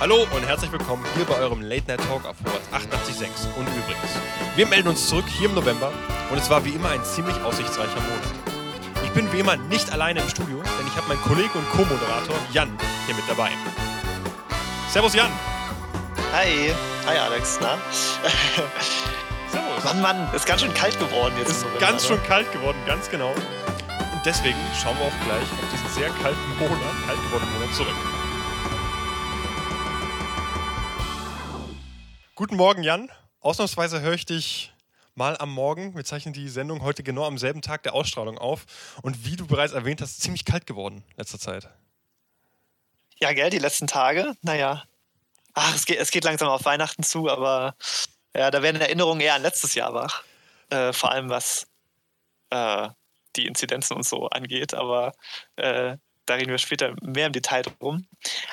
Hallo und herzlich willkommen hier bei eurem Late Night Talk auf Horror 88.6. Und übrigens, wir melden uns zurück hier im November und es war wie immer ein ziemlich aussichtsreicher Monat. Ich bin wie immer nicht alleine im Studio, denn ich habe meinen Kollegen und Co-Moderator Jan hier mit dabei. Servus Jan. Hi. Hi Alex, na? Servus. Mann, Mann, ist ganz schön kalt geworden jetzt. Ist November, ganz ne? schön kalt geworden, ganz genau. Und deswegen schauen wir auch gleich auf diesen sehr kalten Monat, kalt gewordenen Monat zurück. Guten Morgen, Jan. Ausnahmsweise höre ich dich mal am Morgen. Wir zeichnen die Sendung heute genau am selben Tag der Ausstrahlung auf. Und wie du bereits erwähnt hast, ziemlich kalt geworden in letzter Zeit. Ja, gell, die letzten Tage. Naja. Ach, es geht, es geht langsam auf Weihnachten zu, aber ja, da werden Erinnerungen eher an letztes Jahr wach. Äh, vor allem was äh, die Inzidenzen und so angeht, aber äh, da reden wir später mehr im Detail drum.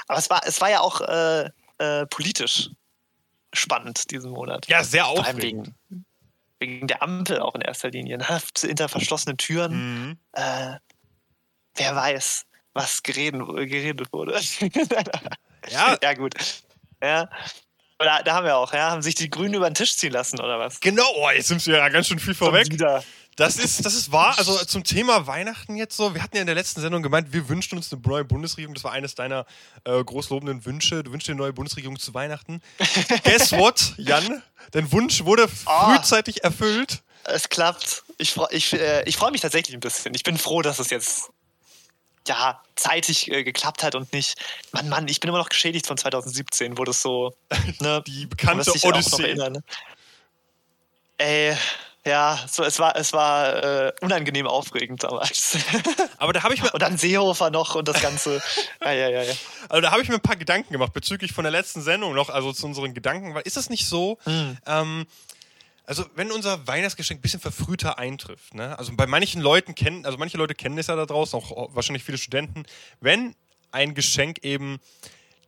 Aber es war, es war ja auch äh, äh, politisch spannend diesen Monat. Ja, sehr Vor allem aufregend. wegen, wegen der Ampel auch in erster Linie. Ne? Hinter verschlossenen Türen. Mhm. Äh, wer weiß, was gereden, geredet wurde. Ja, ja, gut. Ja. Da, da haben wir auch, ja, haben sich die Grünen über den Tisch ziehen lassen, oder was? genau. Oh, jetzt sind wir ja ganz schön viel vorweg. Wieder. Das ist, das ist wahr. Also zum Thema Weihnachten jetzt so. Wir hatten ja in der letzten Sendung gemeint, wir wünschen uns eine neue Bundesregierung. Das war eines deiner äh, großlobenden Wünsche. Du wünschst dir eine neue Bundesregierung zu Weihnachten. Guess what, Jan? Dein Wunsch wurde Ah. frühzeitig erfüllt. Es klappt. Ich, ich, äh, ich freue mich tatsächlich ein bisschen. Ich bin froh, dass es jetzt ja zeitig äh, geklappt hat und nicht. Mann, Mann, ich bin immer noch geschädigt von 2017, wo das so. Ne, Die kann bekannte ne? Ey, ja, so, es war, es war äh, unangenehm aufregend damals. Aber da habe ich mir, und dann Seehofer noch und das Ganze. ja, ja, ja, ja. also da habe ich mir ein paar Gedanken gemacht bezüglich von der letzten Sendung noch, also zu unseren Gedanken. Weil ist das nicht so? Hm. Ähm, also wenn unser Weihnachtsgeschenk ein bisschen verfrühter eintrifft, ne? also bei manchen Leuten kennen, also manche Leute kennen das ja da draußen, auch wahrscheinlich viele Studenten, wenn ein Geschenk eben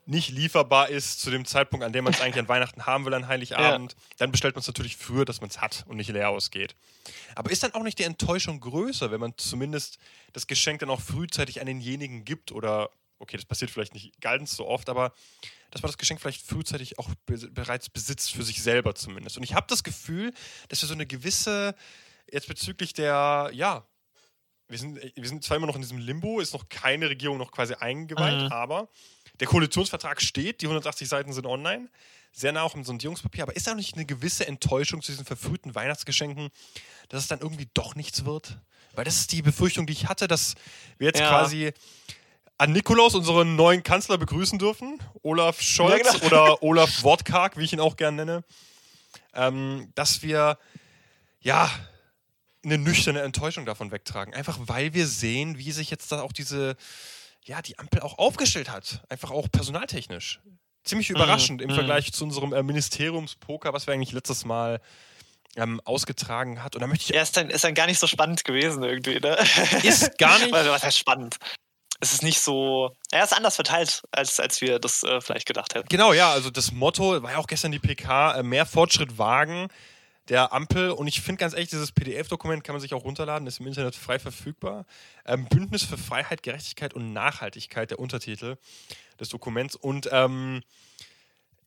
nicht lieferbar ist zu dem Zeitpunkt, an dem man es eigentlich an Weihnachten haben will, an Heiligabend, dann bestellt man es natürlich früher, dass man es hat und nicht leer ausgeht. Aber ist dann auch nicht die Enttäuschung größer, wenn man zumindest das Geschenk dann auch frühzeitig an denjenigen gibt oder, okay, das passiert vielleicht nicht ganz so oft, aber dass man das Geschenk vielleicht frühzeitig auch be bereits besitzt, für sich selber zumindest. Und ich habe das Gefühl, dass wir so eine gewisse, jetzt bezüglich der, ja, wir sind, wir sind zwar immer noch in diesem Limbo, ist noch keine Regierung noch quasi eingeweiht, Mhm. aber der Koalitionsvertrag steht, die 180 Seiten sind online, sehr nah auch im Sondierungspapier, aber ist da nicht eine gewisse Enttäuschung zu diesen verfrühten Weihnachtsgeschenken, dass es dann irgendwie doch nichts wird? Weil das ist die Befürchtung, die ich hatte, dass wir jetzt Ja. quasi an Nikolaus unseren neuen Kanzler begrüßen dürfen, Olaf Scholz Ja, genau. oder Olaf Wortkarg, wie ich ihn auch gerne nenne, ähm, dass wir ja eine nüchterne Enttäuschung davon wegtragen. Einfach weil wir sehen, wie sich jetzt da auch diese, ja, die Ampel auch aufgestellt hat. Einfach auch personaltechnisch. Ziemlich überraschend im mhm. Vergleich zu unserem äh, Ministeriumspoker, was wir eigentlich letztes Mal ähm, ausgetragen hat. Und da möchte ich Ja, ist dann, ist dann gar nicht so spannend gewesen irgendwie, ne? Ist gar nicht. Also, was heißt spannend? Es ist nicht so. Er ist anders verteilt, als, als wir das äh, vielleicht gedacht hätten. Genau, ja, also das Motto war ja auch gestern die PK, äh, mehr Fortschritt wagen der Ampel. Und ich finde ganz ehrlich, dieses PDF-Dokument kann man sich auch runterladen, ist im Internet frei verfügbar. Ähm, Bündnis für Freiheit, Gerechtigkeit und Nachhaltigkeit, der Untertitel des Dokuments. Und ähm,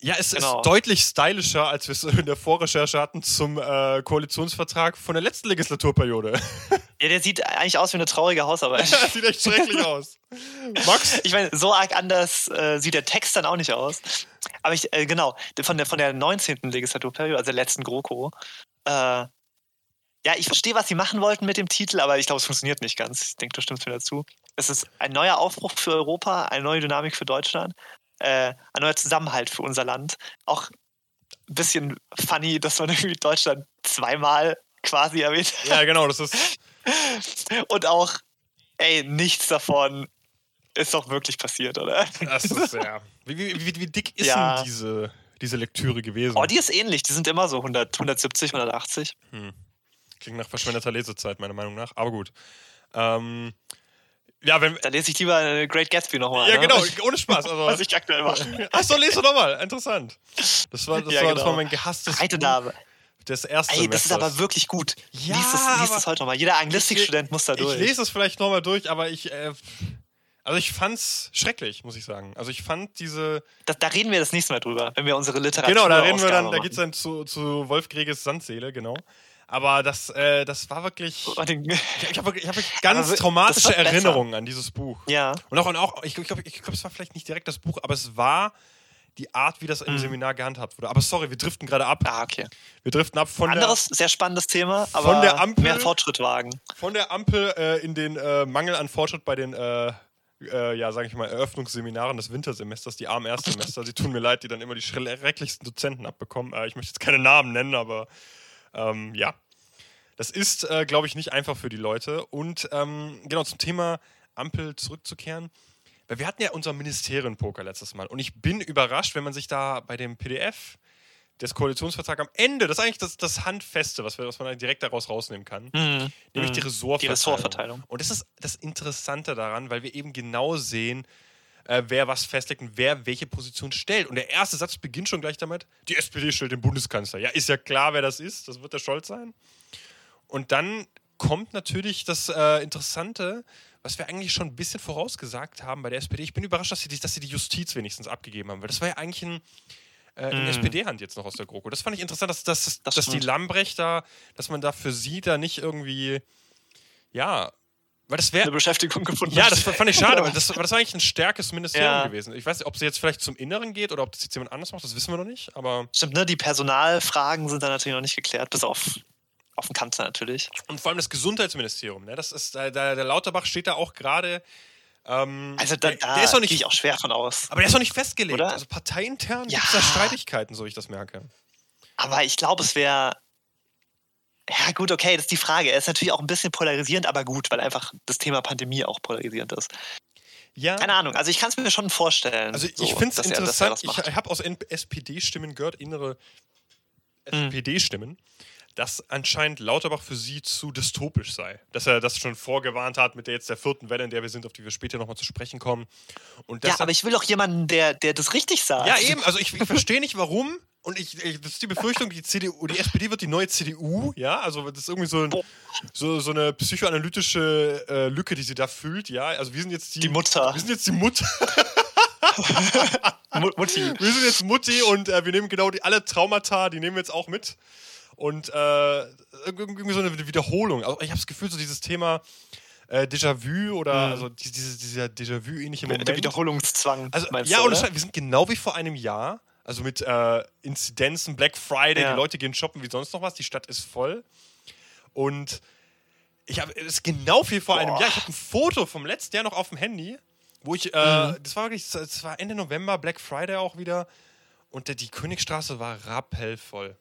ja, es Genau. ist deutlich stylischer, als wir es in der Vorrecherche hatten zum äh, Koalitionsvertrag von der letzten Legislaturperiode. Ja, der sieht eigentlich aus wie eine traurige Hausarbeit. das sieht echt schrecklich aus. Max? Ich meine, so arg anders äh, sieht der Text dann auch nicht aus. Aber ich, äh, genau, von der, von der 19. Legislaturperiode, also der letzten GroKo, äh, ja, ich verstehe, was sie machen wollten mit dem Titel, aber ich glaube, es funktioniert nicht ganz. Ich denke, du stimmst mir dazu. Es ist ein neuer Aufbruch für Europa, eine neue Dynamik für Deutschland, äh, ein neuer Zusammenhalt für unser Land. Auch ein bisschen funny, dass man irgendwie Deutschland zweimal quasi erwähnt hat. Ja, genau, das ist. Und auch, ey, nichts davon ist doch wirklich passiert, oder? Das ist ja. Wie, wie, wie, dick ist Ja. denn diese, diese Lektüre gewesen? Oh, die ist ähnlich. Die sind immer so 100, 170, 180. Klingt nach verschwendeter Lesezeit, meiner Meinung nach. Aber gut. Ähm, ja, wenn. Da lese ich lieber äh, Great Gatsby nochmal. Ja, ne? genau, ohne Spaß. Also, Was ich aktuell mache. Achso, lese nochmal. Interessant. Das war, das Ja, war, das genau. war mein gehasstes. Buch Dame. Des ersten Ey, das ist aber wirklich gut. Ja, lies das, lies das heute nochmal. Jeder Anglistikstudent muss da durch. Ich lese es vielleicht nochmal durch, aber ich. Äh, Also ich fand's schrecklich, muss ich sagen. Also ich fand diese. Da, da reden wir das nächste Mal drüber, wenn wir unsere Literatur. Genau, da reden wir dann, da geht's dann zu, zu Wolf Greges Sandseele, genau. Aber das, äh, das war wirklich. Ich, ich habe ich hab wirklich ganz Aber traumatische das. Erinnerungen an dieses Buch. Ja. Und auch, und auch ich glaube, ich glaub, es war vielleicht nicht direkt das Buch, aber es war die Art, wie das im Mhm. Seminar gehandhabt wurde. Aber sorry, wir driften gerade ab. Ah, okay. Wir driften ab von der, Anderes sehr spannendes Thema, aber Von der Ampel- mehr Fortschritt wagen. von der Ampel äh, in den äh, Mangel an Fortschritt bei den, äh, äh, ja, sage ich mal, Eröffnungsseminaren des Wintersemesters, die armen Erstsemester. Sie tun mir leid, die dann immer die schrecklichsten Dozenten abbekommen. Äh, ich möchte jetzt keine Namen nennen, aber ähm, ja. Das ist, äh, glaube ich, nicht einfach für die Leute. Und ähm, genau zum Thema Ampel zurückzukehren. Weil wir hatten ja unser Ministerienpoker letztes Mal. Und ich bin überrascht, wenn man sich da bei dem PDF des Koalitionsvertrags am Ende, das ist eigentlich das, das Handfeste, was, wir, was man direkt daraus rausnehmen kann, Mhm. nämlich Mhm. die Ressortverteilung. Die Ressortverteilung. Und das ist das Interessante daran, weil wir eben genau sehen, äh, wer was festlegt und wer welche Position stellt. Und der erste Satz beginnt schon gleich damit: Die SPD stellt den Bundeskanzler. Ja, ist ja klar, wer das ist. Das wird der Scholz sein. Und dann kommt natürlich das äh, Interessante, was wir eigentlich schon ein bisschen vorausgesagt haben bei der SPD. Ich bin überrascht, dass sie, die- dass sie die Justiz wenigstens abgegeben haben, weil das war ja eigentlich ein, äh, in Mm. SPD-Hand jetzt noch aus der GroKo. Das fand ich interessant, dass, dass, Das dass die. Lambrecht da, dass man da für sie da nicht irgendwie, ja, weil das wäre Eine Beschäftigung gefunden. ja, das fand ich schade, weil das, weil das war eigentlich ein stärkes Ministerium Ja. gewesen. Ich weiß nicht, ob sie jetzt vielleicht zum Inneren geht oder ob das jetzt jemand anders macht, das wissen wir noch nicht, aber. Stimmt, ne? Die Personalfragen sind da natürlich noch nicht geklärt, bis auf, auf den Kanzler natürlich. Und vor allem das Gesundheitsministerium, ne? Das ist, äh, der, der Lauterbach steht da auch gerade. Ähm, Also da, da der ist noch gehe ich auch schwer von aus. aber der ist noch nicht festgelegt. Oder? Also parteiintern Ja. gibt es da Streitigkeiten, so ich das merke. Aber ich glaube, es wäre. Ja, gut, okay, das ist die Frage. Er ist natürlich auch ein bisschen polarisierend, aber gut, weil einfach das Thema Pandemie auch polarisierend ist. Ja. Keine Ahnung, also ich kann es mir schon vorstellen. Also so, ich finde es er- er interessant, das ich habe aus SPD-Stimmen gehört, innere Mhm. Dass anscheinend Lauterbach für sie zu dystopisch sei. Dass er das schon vorgewarnt hat mit der jetzt der vierten Welle, in der wir sind, auf die wir später nochmal zu sprechen kommen. Und Ja, aber ich will doch jemanden, der, der das richtig sagt. ja eben, also ich, ich verstehe nicht warum. Und ich, ich, das ist die Befürchtung, die CDU, die SPD wird die neue CDU, ja, also das ist irgendwie so, ein, so, so eine psychoanalytische äh, Lücke, die sie da fühlt, ja. Also wir sind jetzt die, Die Mutter. Wir sind jetzt die Mutter. Mu- Mutti. Wir sind jetzt Mutti und äh, wir nehmen genau die alle Traumata, die nehmen wir jetzt auch mit. Und äh, irgendwie so eine Wiederholung. Also ich habe das Gefühl, so dieses Thema äh, Déjà-vu oder Mhm. also die- diese, dieser Déjà-vu-ähnliche Moment. der Wiederholungszwang. also, ja, du, und wir sind genau wie vor einem Jahr. Also mit äh, Inzidenzen, Black Friday, Ja. die Leute gehen shoppen wie sonst noch was, die Stadt ist voll. Und ich habe es genau wie vor einem Boah. Jahr. Ich habe ein Foto vom letzten Jahr noch auf dem Handy, wo ich, äh, Mhm. das war wirklich, das war Ende November, Black Friday auch wieder. Und die Königstraße war rappellvoll.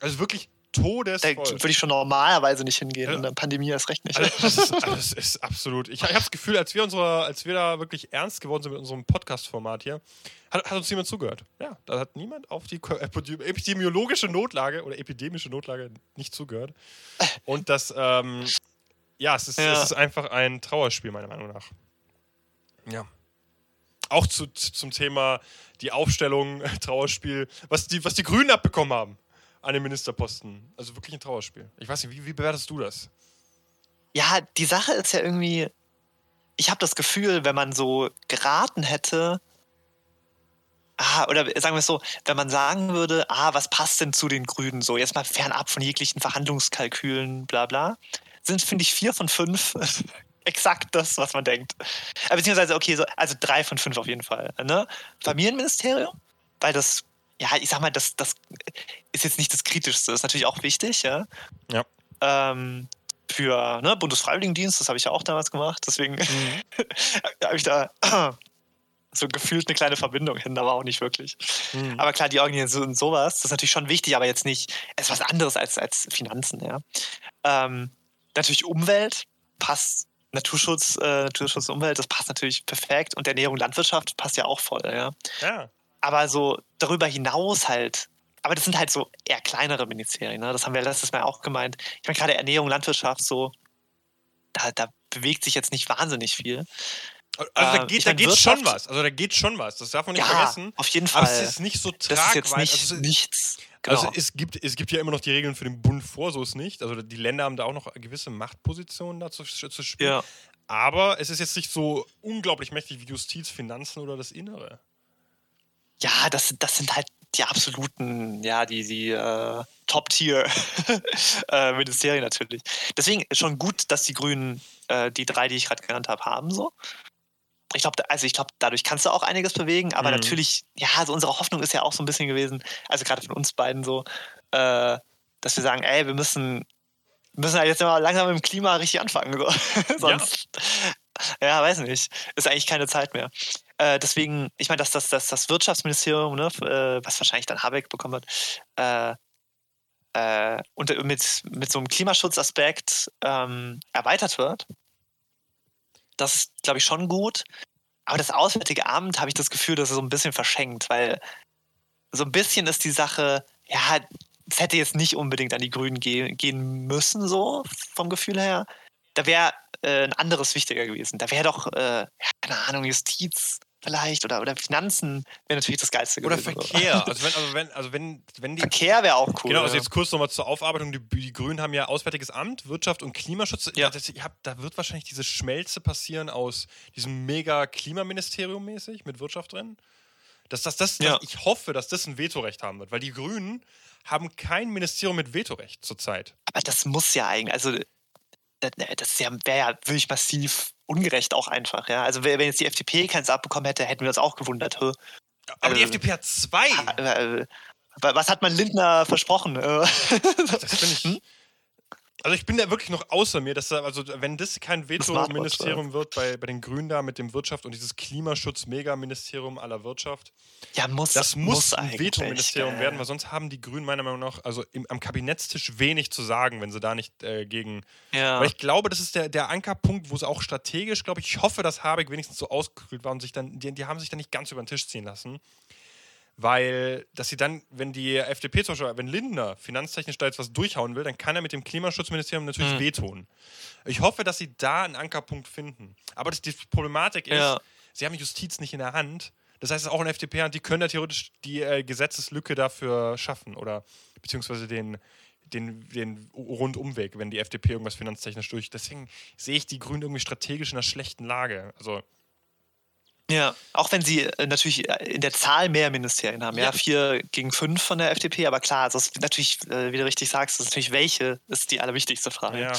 Also wirklich Da todesvoll. würde ich schon normalerweise nicht hingehen. Ja. In der Pandemie erst recht nicht. Also, das, ist, also, das ist absolut. Ich, ich habe das Gefühl, als wir, unsere, als wir da wirklich ernst geworden sind mit unserem Podcast-Format hier, hat, hat uns niemand zugehört. Ja, da hat niemand auf die epidemiologische Notlage oder epidemische Notlage nicht zugehört. Und das, ähm, ja, es ist, Ja. es ist einfach ein Trauerspiel, meiner Meinung nach. Ja. Auch zu- zum Thema die Aufstellung, Trauerspiel, was die, was die Grünen abbekommen haben an den Ministerposten. Also wirklich ein Trauerspiel. Ich weiß nicht, wie, wie bewertest du das? Ja, die Sache ist ja irgendwie, ich habe das Gefühl, wenn man so geraten hätte, ah, oder sagen wir es so, wenn man sagen würde, ah, was passt denn zu den Grünen so, jetzt mal fernab von jeglichen Verhandlungskalkülen, bla bla, sind, finde ich, vier von fünf exakt das, was man denkt. Äh, Beziehungsweise, okay, so, also drei von fünf auf jeden Fall. Ne? Familienministerium, weil das, ja, ich sag mal, das, das ist jetzt nicht das Kritischste, ist natürlich auch wichtig, ja. Ja. Ähm, für ne, Bundesfreiwilligendienst, das habe ich ja auch damals gemacht, deswegen habe ich da so gefühlt eine kleine Verbindung hin, aber auch nicht wirklich. Mhm. Aber klar, die Organisation und sowas, das ist natürlich schon wichtig, aber jetzt nicht, es ist was anderes als, als Finanzen, ja. Ähm, natürlich Umwelt passt, Naturschutz, äh, Naturschutz und Umwelt, das passt natürlich perfekt und Ernährung Landwirtschaft passt ja auch voll, ja. Ja. Aber so darüber hinaus halt, aber das sind halt so eher kleinere Ministerien, ne? das haben wir letztes Mal auch gemeint. Ich meine, gerade Ernährung, Landwirtschaft, so, da, da bewegt sich jetzt nicht wahnsinnig viel. Also da Äh, geht, ich da mein, geht schon was. Also da geht schon was. Das darf man nicht ja, vergessen. auf jeden Aber Fall. es ist nicht so das ist tragweit. jetzt nicht, also, es- nichts. Genau. also es, gibt, es gibt ja immer noch die Regeln für den Bund vor, so ist nicht. Also die Länder haben da auch noch gewisse Machtpositionen da zu, zu spielen. ja. Aber es ist jetzt nicht so unglaublich mächtig wie Justiz, Finanzen oder das Innere. Ja, das, das sind halt die absoluten, ja, die, die äh, Top-Tier-Ministerien äh, natürlich. Deswegen schon gut, dass die Grünen äh, die drei, die ich gerade genannt habe, haben so. Ich glaube, also ich glaube, dadurch kannst du auch einiges bewegen, aber mhm. natürlich, ja, also unsere Hoffnung ist ja auch so ein bisschen gewesen, also gerade von uns beiden so, äh, dass wir sagen, ey, wir müssen, müssen halt jetzt immer langsam mit dem Klima richtig anfangen. So. Sonst, ja. ja. weiß nicht. Ist eigentlich keine Zeit mehr. Äh, deswegen, ich meine, dass das, das, das Wirtschaftsministerium, ne, äh, was wahrscheinlich dann Habeck bekommen wird, äh, äh, und mit, mit so einem Klimaschutzaspekt ähm, erweitert wird, das ist, glaube ich, schon gut. Aber das Auswärtige Amt habe ich das Gefühl, dass es so ein bisschen verschenkt, weil so ein bisschen ist die Sache, ja, es hätte jetzt nicht unbedingt an die Grünen ge gehen müssen, so vom Gefühl her. Da wäre äh, ein anderes wichtiger gewesen. Da wäre doch, äh, keine Ahnung, Justiz vielleicht oder, oder Finanzen wäre natürlich das Geilste oder gewesen. Oder Verkehr. also wenn, also wenn, also wenn, wenn die, Verkehr wäre auch cool. Genau, also jetzt kurz nochmal zur Aufarbeitung. Die, die, Grünen haben ja Auswärtiges Amt, Wirtschaft und Klimaschutz. Ja. Das, hab, da wird wahrscheinlich diese Schmelze passieren aus diesem mega Klimaministerium mäßig mit Wirtschaft drin. Dass, dass, das, ja. ich hoffe, dass das ein Vetorecht haben wird, weil die Grünen haben kein Ministerium mit Vetorecht zurzeit. Aber das muss ja eigentlich, also das, das ja, wäre ja wirklich massiv ungerecht auch einfach, ja. Also wenn jetzt die FDP keins abbekommen hätte, hätten wir uns auch gewundert. Aber äh, die FDP hat zwei. Äh, was hat man Lindner versprochen? das finde ich. Hm? Also ich bin da wirklich noch außer mir, dass da, also wenn das kein Veto-Ministerium wird bei, bei den Grünen da mit dem Wirtschaft und dieses Klimaschutz-Megaministerium aller Wirtschaft. Ja, muss Das muss, muss ein Veto-Ministerium werden, weil sonst haben die Grünen meiner Meinung nach also im, am Kabinettstisch wenig zu sagen, wenn sie da nicht äh, gegen. Ja. Weil ich glaube, das ist der, der Ankerpunkt, wo es auch strategisch, glaube ich, ich hoffe, dass Habeck wenigstens so ausgekühlt war und sich dann, die, die haben sich dann nicht ganz über den Tisch ziehen lassen weil dass sie dann, wenn die FDP zum Beispiel, wenn Lindner finanztechnisch da jetzt was durchhauen will, dann kann er mit dem Klimaschutzministerium natürlich mhm. wehtun. Ich hoffe, dass sie da einen Ankerpunkt finden. Aber das, die Problematik ist, ja. sie haben Justiz nicht in der Hand. Das heißt, es ist auch eine FDP-Hand, die können ja theoretisch die äh, Gesetzeslücke dafür schaffen oder beziehungsweise den, den, den Rundumweg, wenn die FDP irgendwas finanztechnisch durch. Deswegen sehe ich die Grünen irgendwie strategisch in einer schlechten Lage. Also ja, auch wenn sie äh, natürlich äh, in der Zahl mehr Ministerien haben, ja, ja vier gegen fünf von der FDP, aber klar, das ist natürlich, äh, wie du richtig sagst, das ist natürlich welche, ist die allerwichtigste Frage. Ja.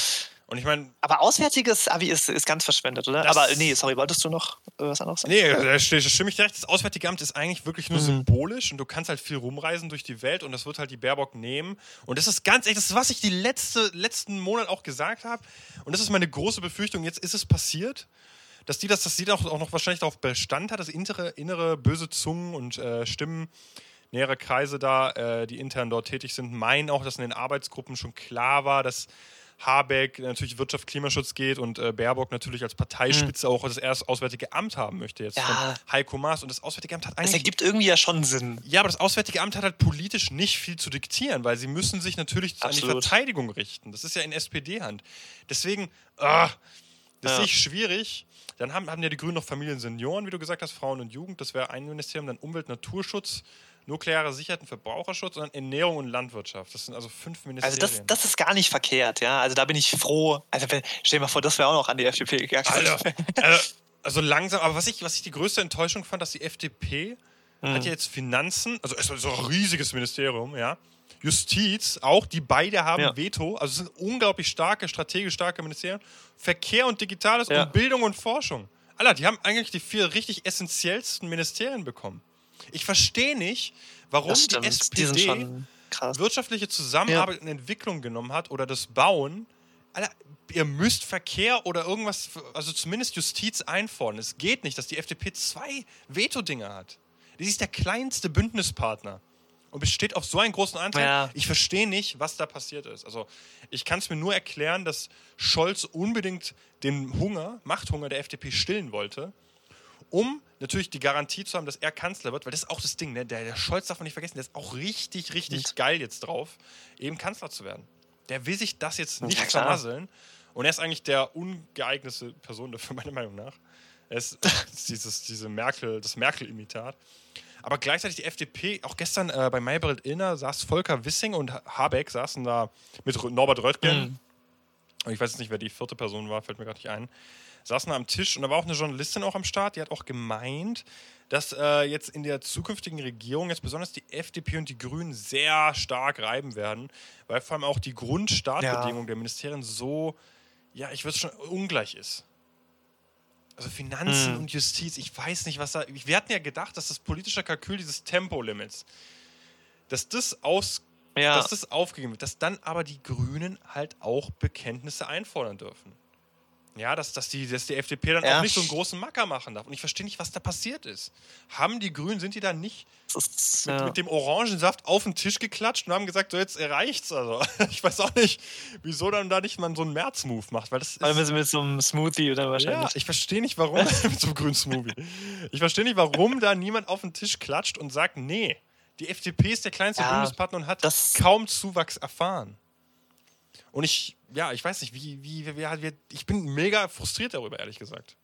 Und ich meine. Aber Auswärtiges Abi ist, ist ganz verschwendet, oder? Aber nee, sorry, wolltest du noch was anderes sagen? Nee, da stimme ich direkt. Das Auswärtige Amt ist eigentlich wirklich nur mhm. symbolisch und du kannst halt viel rumreisen durch die Welt und das wird halt die Baerbock nehmen. Und das ist ganz echt, das ist, was ich die letzte, letzten Monat auch gesagt habe. Und das ist meine große Befürchtung. Jetzt ist es passiert dass die das, dass die auch, auch noch wahrscheinlich darauf Bestand hat, dass innere, innere böse Zungen und äh, Stimmen, nähere Kreise da, äh, die intern dort tätig sind, meinen auch, dass in den Arbeitsgruppen schon klar war, dass Habeck natürlich Wirtschaft, Klimaschutz geht und äh, Baerbock natürlich als Parteispitze mhm. auch das erste Auswärtige Amt haben möchte jetzt ja. von Heiko Maas. Und das Auswärtige Amt hat eigentlich. Das ergibt irgendwie ja schon Sinn. Ja, aber das Auswärtige Amt hat halt politisch nicht viel zu diktieren, weil sie müssen sich natürlich Absolut. an die Verteidigung richten. Das ist ja in SPD-Hand. Deswegen, ah, das ja. sehe ich schwierig. Dann haben, haben ja die Grünen noch Familien, Senioren, wie du gesagt hast, Frauen und Jugend. Das wäre ein Ministerium. Dann Umwelt, Naturschutz, nukleare Sicherheit und Verbraucherschutz und dann Ernährung und Landwirtschaft. Das sind also fünf Ministerien. Also das, das ist gar nicht verkehrt, ja. Also da bin ich froh. Also stell dir mal vor, das wäre auch noch an die FDP gegangen. Also, also, langsam, aber was ich, was ich die größte Enttäuschung fand, dass die FDP hm. hat ja jetzt Finanzen, also es ist so ein riesiges Ministerium, ja. Justiz, auch die beide haben ja. Veto, also es sind unglaublich starke, strategisch starke Ministerien. Verkehr und Digitales ja. und Bildung und Forschung. Alter, die haben eigentlich die vier richtig essentiellsten Ministerien bekommen. Ich verstehe nicht, warum die SPD die wirtschaftliche Zusammenarbeit ja. und Entwicklung genommen hat oder das Bauen. Alter, ihr müsst Verkehr oder irgendwas, also zumindest Justiz einfordern. Es geht nicht, dass die FDP zwei Veto-Dinge hat. Die ist der kleinste Bündnispartner und besteht auf so einen großen Anteil. Ja. Ich verstehe nicht, was da passiert ist. Also ich kann es mir nur erklären, dass Scholz unbedingt den Hunger, Machthunger der FDP stillen wollte, um natürlich die Garantie zu haben, dass er Kanzler wird, weil das ist auch das Ding, ne? der, der Scholz darf man nicht vergessen, der ist auch richtig, richtig Und? geil jetzt drauf, eben Kanzler zu werden. Der will sich das jetzt nicht ja, vermasseln. Und er ist eigentlich der ungeeignete Person dafür, meiner Meinung nach. Er ist, ist dieses, diese Merkel, das Merkel-Imitat. Aber gleichzeitig die FDP, auch gestern äh, bei Maybrit Illner saß Volker Wissing und Habeck saßen da mit Norbert Röttgen. Mhm. ich weiß jetzt nicht, wer die vierte Person war, fällt mir gerade nicht ein, saßen am Tisch und da war auch eine Journalistin auch am Start, die hat auch gemeint, dass äh, jetzt in der zukünftigen Regierung jetzt besonders die FDP und die Grünen sehr stark reiben werden, weil vor allem auch die Grundstartbedingung ja. der Ministerien so, ja, ich würde schon ungleich ist. Also Finanzen hm. und Justiz, ich weiß nicht, was da. Wir hatten ja gedacht, dass das politische Kalkül dieses Tempolimits, dass das aus, ja. dass das aufgegeben wird, dass dann aber die Grünen halt auch Bekenntnisse einfordern dürfen. Ja, dass, dass, die, dass die FDP dann ja. auch nicht so einen großen Macker machen darf. Und ich verstehe nicht, was da passiert ist. Haben die Grünen, sind die da nicht ist, mit, ja. mit, dem Orangensaft auf den Tisch geklatscht und haben gesagt, so jetzt reicht's. Also ich weiß auch nicht, wieso dann da nicht mal so einen März-Move macht. Weil das ist, also mit so einem Smoothie oder wahrscheinlich. Ja, ich verstehe nicht, warum, mit so einem grünen Smoothie. Ich verstehe nicht, warum da niemand auf den Tisch klatscht und sagt, nee, die FDP ist der kleinste ja, Bundespartner und hat kaum Zuwachs erfahren. Und ich, ja, ich weiß nicht, wie, wie, wie, wie ich bin mega frustriert darüber, ehrlich gesagt.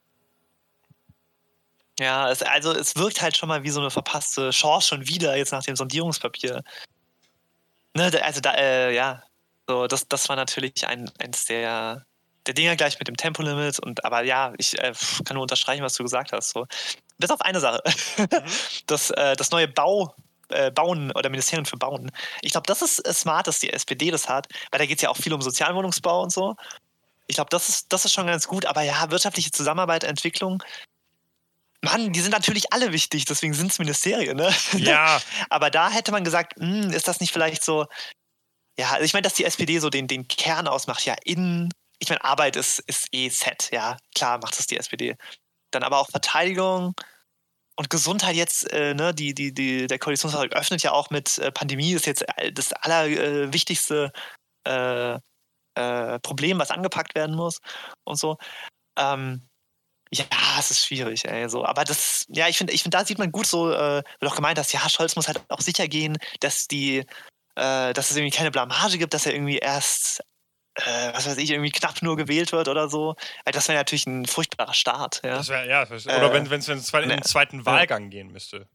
Ja, es, also es wirkt halt schon mal wie so eine verpasste Chance schon wieder jetzt nach dem Sondierungspapier. Ne, also da, äh, ja, so, das, das war natürlich ein, eins der, der Dinger gleich mit dem Tempolimit und aber ja, ich äh, kann nur unterstreichen, was du gesagt hast. So. Bis auf eine Sache. Mhm. Das, äh, das neue Bau, äh, Bauen oder Ministerium für Bauen. Ich glaube, das ist äh, smart, dass die SPD das hat, weil da geht es ja auch viel um Sozialwohnungsbau und so. Ich glaube, das ist, das ist schon ganz gut, aber ja, wirtschaftliche Zusammenarbeit, Entwicklung, Mann, die sind natürlich alle wichtig, deswegen sind es Ministerien, ne? Ja. aber da hätte man gesagt, mh, hm, ist das nicht vielleicht so, ja, also ich meine, dass die SPD so den, den Kern ausmacht, ja, in, ich meine, Arbeit ist, ist eh set, ja, klar macht das die SPD. Dann aber auch Verteidigung, und Gesundheit jetzt, äh, ne, die, die, die, der Koalitionsvertrag öffnet ja auch mit äh, Pandemie, ist jetzt äh, das allerwichtigste äh, äh, Problem, was angepackt werden muss und so. Ähm, ja, es ist schwierig, ey, so. Aber das, ja, ich finde, ich finde, da sieht man gut so, äh, du auch gemeint hast, ja, Scholz muss halt auch sicher gehen, dass die, äh, dass es irgendwie keine Blamage gibt, dass er irgendwie erst äh, was weiß ich, irgendwie knapp nur gewählt wird oder so. Weil das wäre natürlich ein furchtbarer Start. Ja, das wär, ja oder äh, wenn es in den zweiten Wahlgang gehen müsste.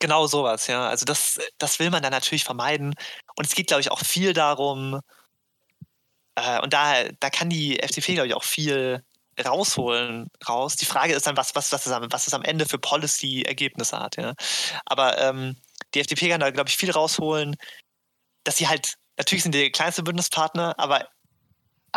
Genau sowas, ja. Also das, das will man dann natürlich vermeiden. Und es geht, glaube ich, auch viel darum, äh, und da, da kann die FDP, glaube ich, auch viel rausholen raus. Die Frage ist dann, was, was, was, es, am, was es am Ende für Policy-Ergebnisse hat. Ja. Aber ähm, die FDP kann da, glaube ich, viel rausholen, dass sie halt, natürlich sind die kleinste Bündnispartner, aber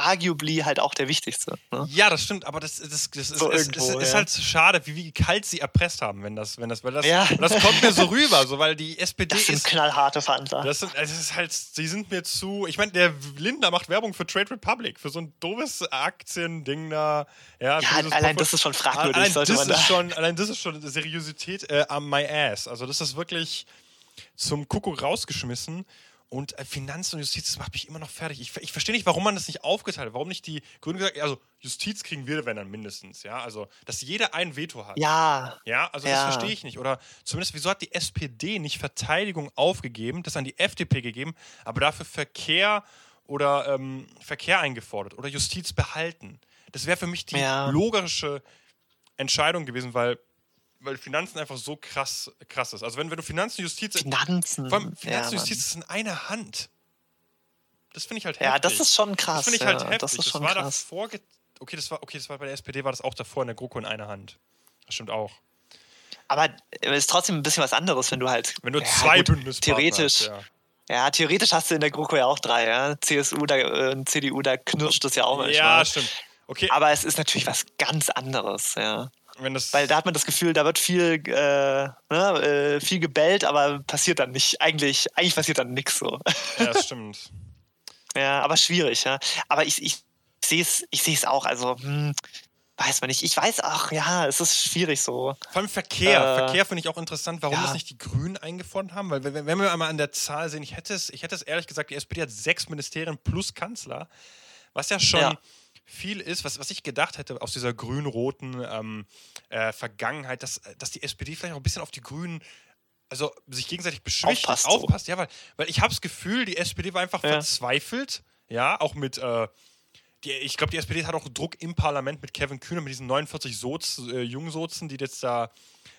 arguably halt auch der wichtigste. Ne? Ja, das stimmt, aber das, das, das so ist, irgendwo, ist, ist, halt schade, wie, wie kalt sie erpresst haben, wenn das, wenn das, weil das, ja. das kommt mir so rüber, so weil die SPD das sind ist, knallharte Verhandler. Das, sind, das ist halt, sie sind mir zu, ich meine, der Lindner macht Werbung für Trade Republic, für so ein doofes Aktiending da. Ja, ja allein das ist schon fragwürdig, allein sollte das man ist schon, Allein das ist schon Seriosität äh, am my ass. Also das ist wirklich zum Kuckuck rausgeschmissen. Und äh, Finanz und Justiz, das macht mich immer noch fertig. Ich, ich verstehe nicht, warum man das nicht aufgeteilt hat. Warum nicht die Grünen gesagt also Justiz kriegen wir, wenn dann mindestens, ja. Also, dass jeder ein Veto hat. Ja. Ja, also ja. das verstehe ich nicht. Oder zumindest, wieso hat die SPD nicht Verteidigung aufgegeben, das an die FDP gegeben, aber dafür Verkehr oder ähm, Verkehr eingefordert oder Justiz behalten? Das wäre für mich die ja. logische Entscheidung gewesen, weil weil Finanzen einfach so krass, krass ist. Also wenn, wenn du Finanzen, Justiz... Finanzen. Vor allem Finanzen, ja, Justiz ist in einer Hand. Das finde ich halt heftig. Ja, das ist schon krass. Das finde ich halt ja, heftig. Das, ist schon das war krass. davor... Okay das, war, okay, das war bei der SPD, war das auch davor in der GroKo in einer Hand. Das stimmt auch. Aber es ist trotzdem ein bisschen was anderes, wenn du halt... Wenn du ja, zwei gut, Bündnispartner Theoretisch... Hast, ja. Ja, theoretisch hast du in der GroKo ja auch drei, ja. CSU da, äh, CDU, da knirscht das ja auch manchmal. Ja, stimmt. Okay. Aber es ist natürlich was ganz anderes, ja. Weil da hat man das Gefühl, da wird viel, äh, ne, äh, viel gebellt, aber passiert dann nicht. Eigentlich, eigentlich passiert dann nichts so. Ja, das stimmt. ja, aber schwierig, ja. Aber ich, ich sehe es ich seh's auch. Also, hm, weiß man nicht. Ich weiß auch, ja, es ist schwierig so. Vor allem Verkehr. Äh, Verkehr finde ich auch interessant, warum ja. das nicht die Grünen eingefordert haben. Weil, wenn wir einmal an der Zahl sehen, ich hätte es, ich hätte es ehrlich gesagt, die SPD hat sechs Ministerien plus Kanzler, was ja schon. Ja viel ist, was, was ich gedacht hätte aus dieser grün-roten ähm, äh, Vergangenheit, dass, dass die SPD vielleicht auch ein bisschen auf die Grünen also sich gegenseitig beschwichtigt, aufpasst. aufpasst. Ja, weil, weil ich habe das Gefühl, die SPD war einfach ja. verzweifelt, ja, auch mit, äh, die, ich glaube, die SPD hat auch Druck im Parlament mit Kevin Kühner, mit diesen 49 Soz, äh, Jungsozen, die jetzt da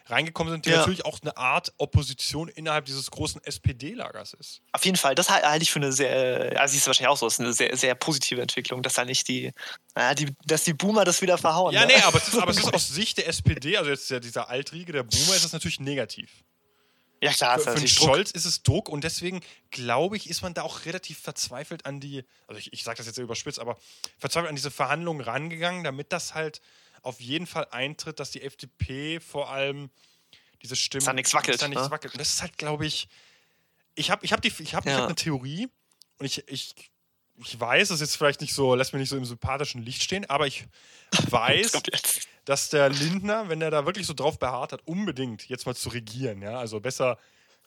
reingekommen sind, die Ja. natürlich auch eine Art Opposition innerhalb dieses großen SPD-Lagers ist. Auf jeden Fall, das halte ich für eine sehr, also siehst du wahrscheinlich auch so, das ist eine sehr, sehr positive Entwicklung, dass da nicht die, naja, die, dass die Boomer das wieder verhauen. Ja, ne? nee, aber es, ist, aber es ist aus Sicht der SPD, also jetzt dieser Altriege, der Boomer, ist es natürlich negativ. Ja, klar, Für, für den natürlich Druck. Scholz ist es Druck und deswegen glaube ich, ist man da auch relativ verzweifelt an die, also ich, ich sage das jetzt sehr überspitzt, aber verzweifelt an diese Verhandlungen rangegangen, damit das halt auf jeden Fall eintritt, dass die FDP vor allem diese Stimmen. Dass da nichts wackelt, dass da nichts ne? wackelt. Und das ist halt, glaube ich, ich habe ich hab die, ich hab, ich Ja. hab eine Theorie und ich, ich, ich weiß, das ist jetzt vielleicht nicht so, lässt mich nicht so im sympathischen Licht stehen, aber ich weiß, dass der Lindner, wenn er da wirklich so drauf beharrt hat, unbedingt jetzt mal zu regieren. Ja? Also besser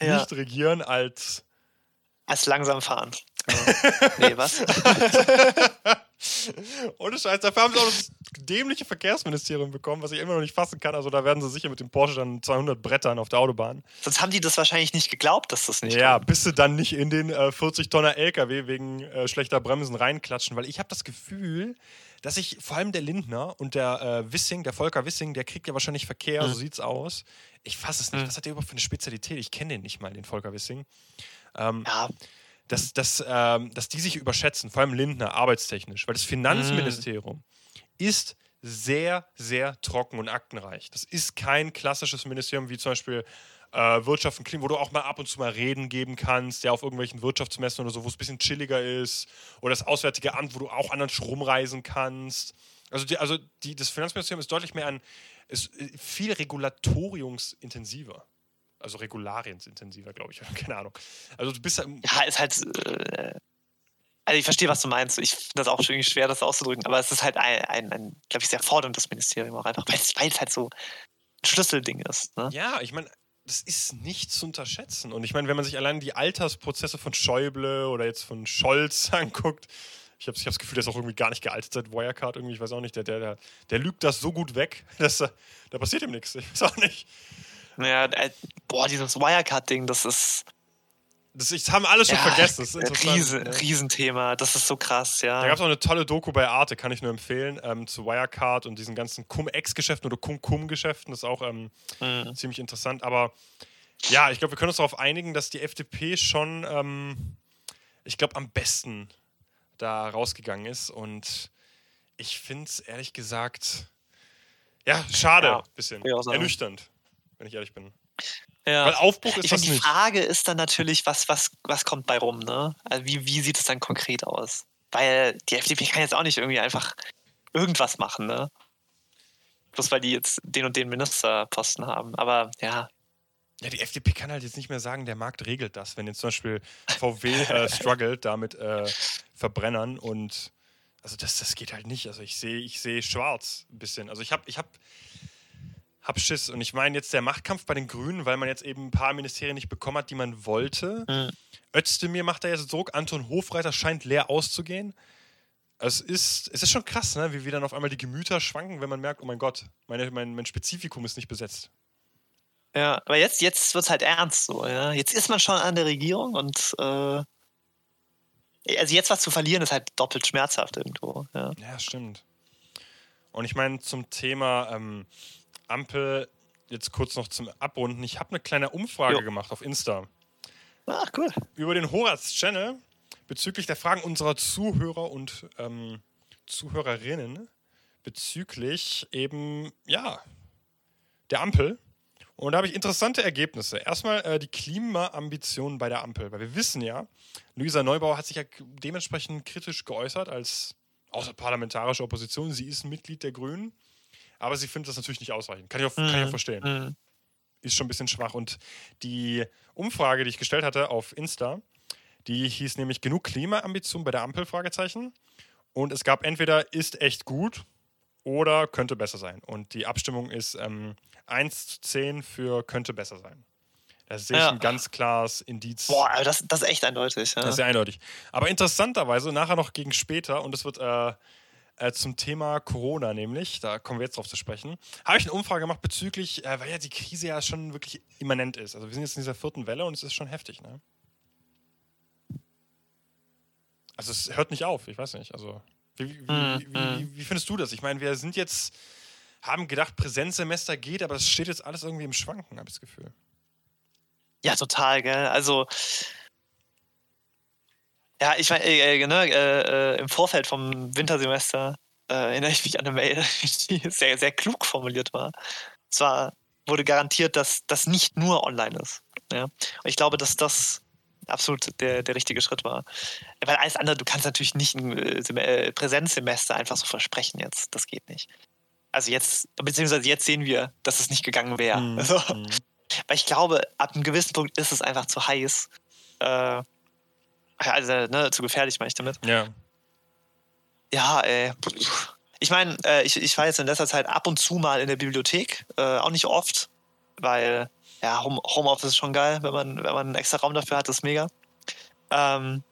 Ja. nicht regieren als. Als langsam fahren. Nee, was? Ohne Scheiß, dafür haben sie auch das dämliche Verkehrsministerium bekommen, was ich immer noch nicht fassen kann. Also da werden sie sicher mit dem Porsche dann 200 Brettern auf der Autobahn. Sonst haben die das wahrscheinlich nicht geglaubt, dass das nicht ja, kommt. bis sie dann nicht in den äh, 40-Tonner LKW wegen äh, schlechter Bremsen reinklatschen, weil ich habe das Gefühl, dass ich vor allem der Lindner und der äh, Wissing, der Volker Wissing, der kriegt ja wahrscheinlich Verkehr, Mhm. so sieht's aus. Ich fasse es nicht. Mhm. Was hat der überhaupt für eine Spezialität? Ich kenne den nicht mal, den Volker Wissing. Ähm, Ja, dass, dass, ähm, dass die sich überschätzen, vor allem Lindner, arbeitstechnisch, weil das Finanzministerium ist sehr, sehr trocken und aktenreich. Das ist kein klassisches Ministerium wie zum Beispiel äh, Wirtschaft und Klima, wo du auch mal ab und zu mal Reden geben kannst, ja, auf irgendwelchen Wirtschaftsmessen oder so, wo es ein bisschen chilliger ist. Oder das Auswärtige Amt, wo du auch anderen rumreisen kannst. Also, die, also die, das Finanzministerium ist deutlich mehr an, ist äh, viel regulatoriumsintensiver. Also regulariensintensiver, glaube ich. Keine Ahnung. Also du bist ja ja ist halt. Äh, also ich verstehe, was du meinst. Ich finde das auch irgendwie schwer, das auszudrücken, aber es ist halt ein, ein, ein glaube ich, sehr forderndes Ministerium auch einfach, weil es halt so ein Schlüsselding ist. Ne? Ja, ich meine, das ist nicht zu unterschätzen. Und ich meine, wenn man sich allein die Altersprozesse von Schäuble oder jetzt von Scholz anguckt, ich habe ich hab das Gefühl, der ist auch irgendwie gar nicht gealtert seit Wirecard. Irgendwie, ich weiß auch nicht, der, der, der, der lügt das so gut weg, dass da passiert ihm nichts. Ich weiß auch nicht. Ja, äh, boah, dieses Wirecard-Ding, das ist Das, ich haben alle schon ja, vergessen. Das ist interessant. Riesen, ne? Riesenthema. Das ist so krass, ja. Da gab es auch eine tolle Doku bei Arte, kann ich nur empfehlen, ähm, zu Wirecard und diesen ganzen Cum-Ex-Geschäften oder Cum-Cum-Geschäften. Das ist auch ähm, Mhm. ziemlich interessant. Aber ja, ich glaube, wir können uns darauf einigen, dass die FDP schon, ähm, ich glaube, am besten da rausgegangen ist. Und ich finde es ehrlich gesagt, ja, schade. Ja, bisschen. Ernüchternd, wenn ich ehrlich bin. ja. Weil Aufbruch ist Ich das meine, die nicht. Frage ist dann natürlich, was, was, was kommt bei rum, ne? Also wie, wie sieht es dann konkret aus? Weil die FDP kann jetzt auch nicht irgendwie einfach irgendwas machen, ne? Bloß weil die jetzt den und den Ministerposten haben. Aber ja, Ja, die FDP kann halt jetzt nicht mehr sagen, der Markt regelt das. Wenn jetzt zum Beispiel VW äh, struggelt da mit äh, Verbrennern und also das, das geht halt nicht. Also ich sehe ich sehe schwarz ein bisschen. Also ich habe ich hab, hab Schiss. Und ich meine jetzt der Machtkampf bei den Grünen, weil man jetzt eben ein paar Ministerien nicht bekommen hat, die man wollte. Mhm. Özdemir macht da jetzt Druck. Anton Hofreiter scheint leer auszugehen. Es ist, es ist schon krass, ne? wie, wie dann auf einmal die Gemüter schwanken, wenn man merkt, oh mein Gott, meine, mein, mein Spezifikum ist nicht besetzt. ja. Aber jetzt, jetzt wird es halt ernst so, ja. Jetzt ist man schon an der Regierung und äh, also jetzt was zu verlieren ist halt doppelt schmerzhaft irgendwo, ja. Ja, stimmt. Und ich meine, zum Thema ähm, Ampel, jetzt kurz noch zum Abrunden. Ich habe eine kleine Umfrage Jo. gemacht auf Insta Ach, cool. über den Horaz-Channel bezüglich der Fragen unserer Zuhörer und ähm, Zuhörerinnen bezüglich eben, ja, der Ampel. Und da habe ich interessante Ergebnisse. Erstmal äh, die Klimaambitionen bei der Ampel, weil wir wissen ja, Luisa Neubauer hat sich ja dementsprechend kritisch geäußert als außerparlamentarische Opposition. Sie ist ein Mitglied der Grünen, aber sie findet das natürlich nicht ausreichend. Kann ich auch, kann ich auch Mhm. verstehen Mhm. ist schon ein bisschen schwach. Und die Umfrage, die ich gestellt hatte auf Insta, die hieß nämlich genug Klimaambition bei der Ampel? Fragezeichen. Und es gab entweder ist echt gut oder könnte besser sein. Und die Abstimmung ist ähm, 1 zu 10 für könnte besser sein. Da sehe ich Ja. ein ganz klares Indiz. Boah, aber das, das ist echt eindeutig. Ja. Das ist sehr eindeutig. Aber interessanterweise, nachher noch gegen später, und das wird äh, äh, zum Thema Corona nämlich, da kommen wir jetzt drauf zu sprechen, habe ich eine Umfrage gemacht bezüglich, äh, weil ja die Krise ja schon wirklich immanent ist. Also wir sind jetzt in dieser vierten Welle und es ist schon heftig, ne? Also es hört nicht auf, ich weiß nicht. Also Wie, wie, Mhm, wie, wie, wie findest du das? Ich meine, wir sind jetzt, haben gedacht, Präsenzsemester geht, aber es steht jetzt alles irgendwie im Schwanken, habe ich das Gefühl. Ja, total, gell? Also, ja, ich meine, äh, äh, ne, äh, äh, im Vorfeld vom Wintersemester äh, erinnere ich mich an eine Mail, die sehr, sehr klug formuliert war. Zwar wurde garantiert, dass das nicht nur online ist. Ja? Und ich glaube, dass das absolut der, der richtige Schritt war. Weil alles andere, du kannst natürlich nicht ein Sem- Präsenzsemester einfach so versprechen jetzt. Das geht nicht. Also jetzt, beziehungsweise jetzt sehen wir, dass es nicht gegangen wäre. Mhm. Also, weil ich glaube, ab einem gewissen Punkt ist es einfach zu heiß. Äh, also, ne, zu gefährlich meine ich damit. Ja. Ja, ey. Ich meine, äh, ich, ich war jetzt in letzter Zeit ab und zu mal in der Bibliothek. Äh, auch nicht oft, weil ja, Home, Homeoffice ist schon geil, wenn man, wenn man einen extra Raum dafür hat, ist mega. Ähm,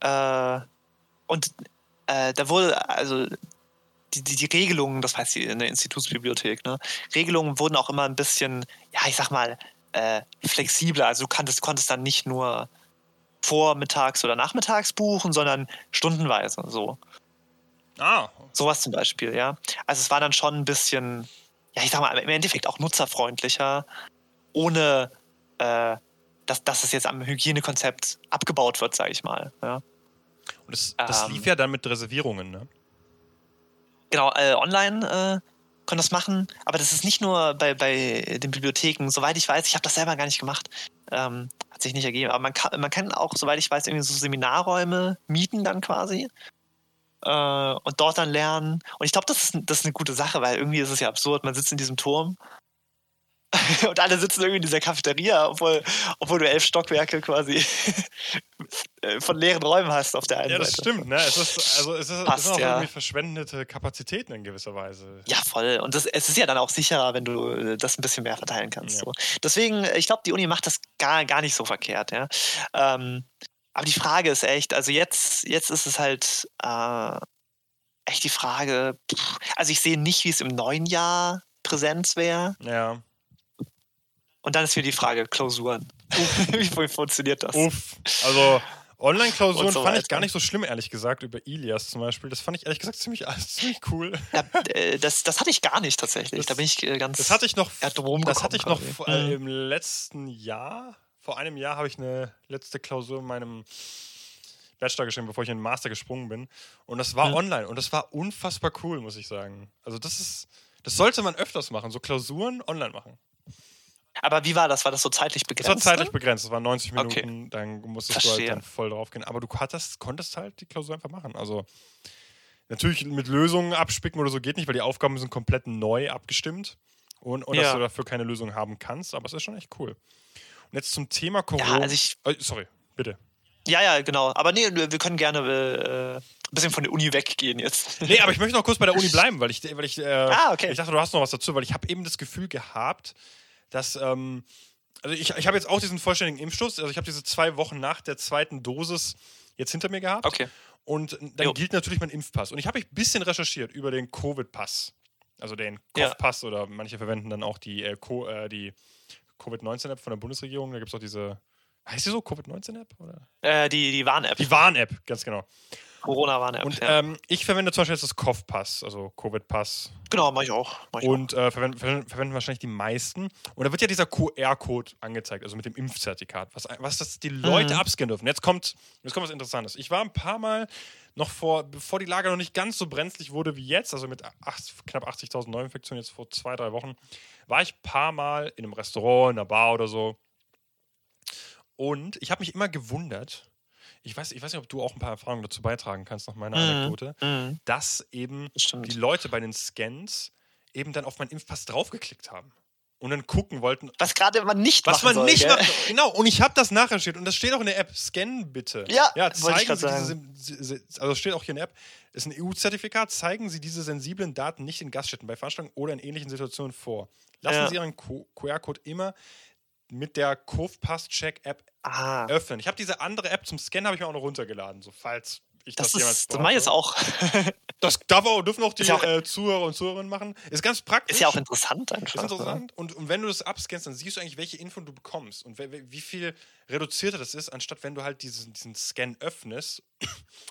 äh, und äh, da wurde, also die, die, die Regelungen, das heißt in der Institutsbibliothek, ne, Regelungen wurden auch immer ein bisschen, ja, ich sag mal, äh, flexibler. Also du konntest, konntest dann nicht nur vormittags oder nachmittags buchen, sondern stundenweise so. Ah, Sowas zum Beispiel, ja. Also es war dann schon ein bisschen, ja, ich sag mal, im Endeffekt auch nutzerfreundlicher, ohne äh, dass, dass es jetzt am Hygienekonzept abgebaut wird, sage ich mal. Ja. und das, das Ähm. lief ja dann mit Reservierungen, ne? Genau, äh, online äh, können das machen, aber das ist nicht nur bei, bei den Bibliotheken. Soweit ich weiß, ich habe das selber gar nicht gemacht, ähm, hat sich nicht ergeben. Aber man kann, man kann auch, soweit ich weiß, irgendwie so Seminarräume mieten dann quasi äh, und dort dann lernen. Und ich glaube, das ist, das ist eine gute Sache, weil irgendwie ist es ja absurd. Man sitzt in diesem Turm und alle sitzen irgendwie in dieser Cafeteria, obwohl, obwohl du elf Stockwerke quasi äh, von leeren Räumen hast auf der einen Ja, das Seite. stimmt, ne? Es ist, also es ist, es Passt, sind auch ja. irgendwie verschwendete Kapazitäten in gewisser Weise. Ja, voll. Und das, es ist ja dann auch sicherer, wenn du äh, das ein bisschen mehr verteilen kannst. Ja. So. Deswegen, äh, ich glaube, die Uni macht das gar, gar nicht so verkehrt. Ja. Ähm, aber die Frage ist echt, also jetzt, jetzt ist es halt äh, echt die Frage, pff, also ich sehe nicht, wie es im neuen Jahr Präsenz wäre. Ja. Und dann ist wieder die Frage, Klausuren. wie funktioniert das? Uff. Also Online-Klausuren so fand ich gar nicht so schlimm, ehrlich gesagt, über Ilias zum Beispiel. Das fand ich ehrlich gesagt ziemlich, ziemlich cool. Ja, äh, das, das hatte ich gar nicht tatsächlich. Das- da bin ich äh, ganz. Das hatte ich noch, Ja, das hatte ich noch äh, Mhm. im letzten Jahr. Vor einem Jahr habe ich eine letzte Klausur in meinem Bachelor geschrieben, bevor ich in den Master gesprungen bin. Und das war Mhm. online und das war unfassbar cool, muss ich sagen. Also das ist, das sollte man öfters machen, so Klausuren online machen. Aber wie war das? War das so zeitlich Das begrenzt? war zeitlich begrenzt, das waren 90 Okay. Minuten, dann musstest du Verstehe. halt dann voll drauf gehen. Aber du hattest, konntest halt die Klausur einfach machen. Also natürlich mit Lösungen abspicken oder so geht nicht, weil die Aufgaben sind komplett neu abgestimmt und, und dass Ja. du dafür keine Lösung haben kannst, aber es ist schon echt cool. Und jetzt zum Thema Corona. Ja, also ich, Äh, sorry, bitte. Ja, ja, genau. Aber nee, wir können gerne äh, ein bisschen von der Uni weggehen jetzt. Nee, aber ich möchte noch kurz bei der Uni bleiben, weil ich, weil ich, äh, Ah, okay. ich dachte, du hast noch was dazu, weil ich habe eben das Gefühl gehabt, dass, ähm, also ich, ich habe jetzt auch diesen vollständigen Impfstoß, also ich habe diese zwei Wochen nach der zweiten Dosis jetzt hinter mir gehabt. Okay. Und dann Jo. gilt natürlich mein Impfpass. Und ich habe ein bisschen recherchiert über den Covid-Pass. Also den Ja. Kopfpass oder manche verwenden dann auch die, äh, Co- äh, die Covid-19-App von der Bundesregierung. Da gibt es auch diese, heißt die so, Covid-19-App? Oder? Äh, die die Warn-App. Die Warn-App, ganz genau. Corona-Warn-App. Und ja. ähm, ich verwende zum Beispiel jetzt das Kopfpass, also Covid-Pass. genau, mach ich auch. Mach ich Und äh, verwenden, verwenden, verwenden wahrscheinlich die meisten. Und da wird ja dieser QR-Code angezeigt, also mit dem Impfzertifikat, was, was das die Leute Mhm. abscannen dürfen. Jetzt kommt, jetzt kommt was Interessantes. Ich war ein paar Mal noch vor, bevor die Lage noch nicht ganz so brenzlig wurde wie jetzt, also mit acht, knapp 80.000 Neuinfektionen jetzt vor zwei, drei Wochen, war ich ein paar Mal in einem Restaurant, in einer Bar oder so. Und ich habe mich immer gewundert, ich weiß, ich weiß nicht, ob du auch ein paar Erfahrungen dazu beitragen kannst, nach meiner Mhm. Anekdote, Mhm, dass eben stimmt. die Leute bei den Scans eben dann auf meinen Impfpass draufgeklickt haben und dann gucken wollten, Was gerade man nicht was machen man soll, nicht gell? macht. Genau, und ich habe das nachrecherchiert und das steht auch in der App. Scannen bitte. Ja, ja zeigen Sie diese, se- also steht auch hier in der App, ist ein EU-Zertifikat, zeigen Sie diese sensiblen Daten nicht in Gaststätten, bei Veranstaltungen oder in ähnlichen Situationen vor. Lassen Ja. Sie Ihren QR-Code immer mit der Kurvpass-Check-App Ah, öffnen. Ich habe diese andere App zum Scannen habe ich mir auch noch runtergeladen, so falls ich Das, das, jemals ist, das mache ich jetzt auch. Das darf auch, dürfen auch die ja auch- äh, Zuhörer und Zuhörerinnen machen. Ist ganz praktisch. Ist ja auch interessant einfach. Ist interessant. Und, und wenn du das abscannst, dann siehst du eigentlich, welche Info du bekommst und wie viel reduzierter das ist, anstatt wenn du halt diesen, diesen Scan öffnest.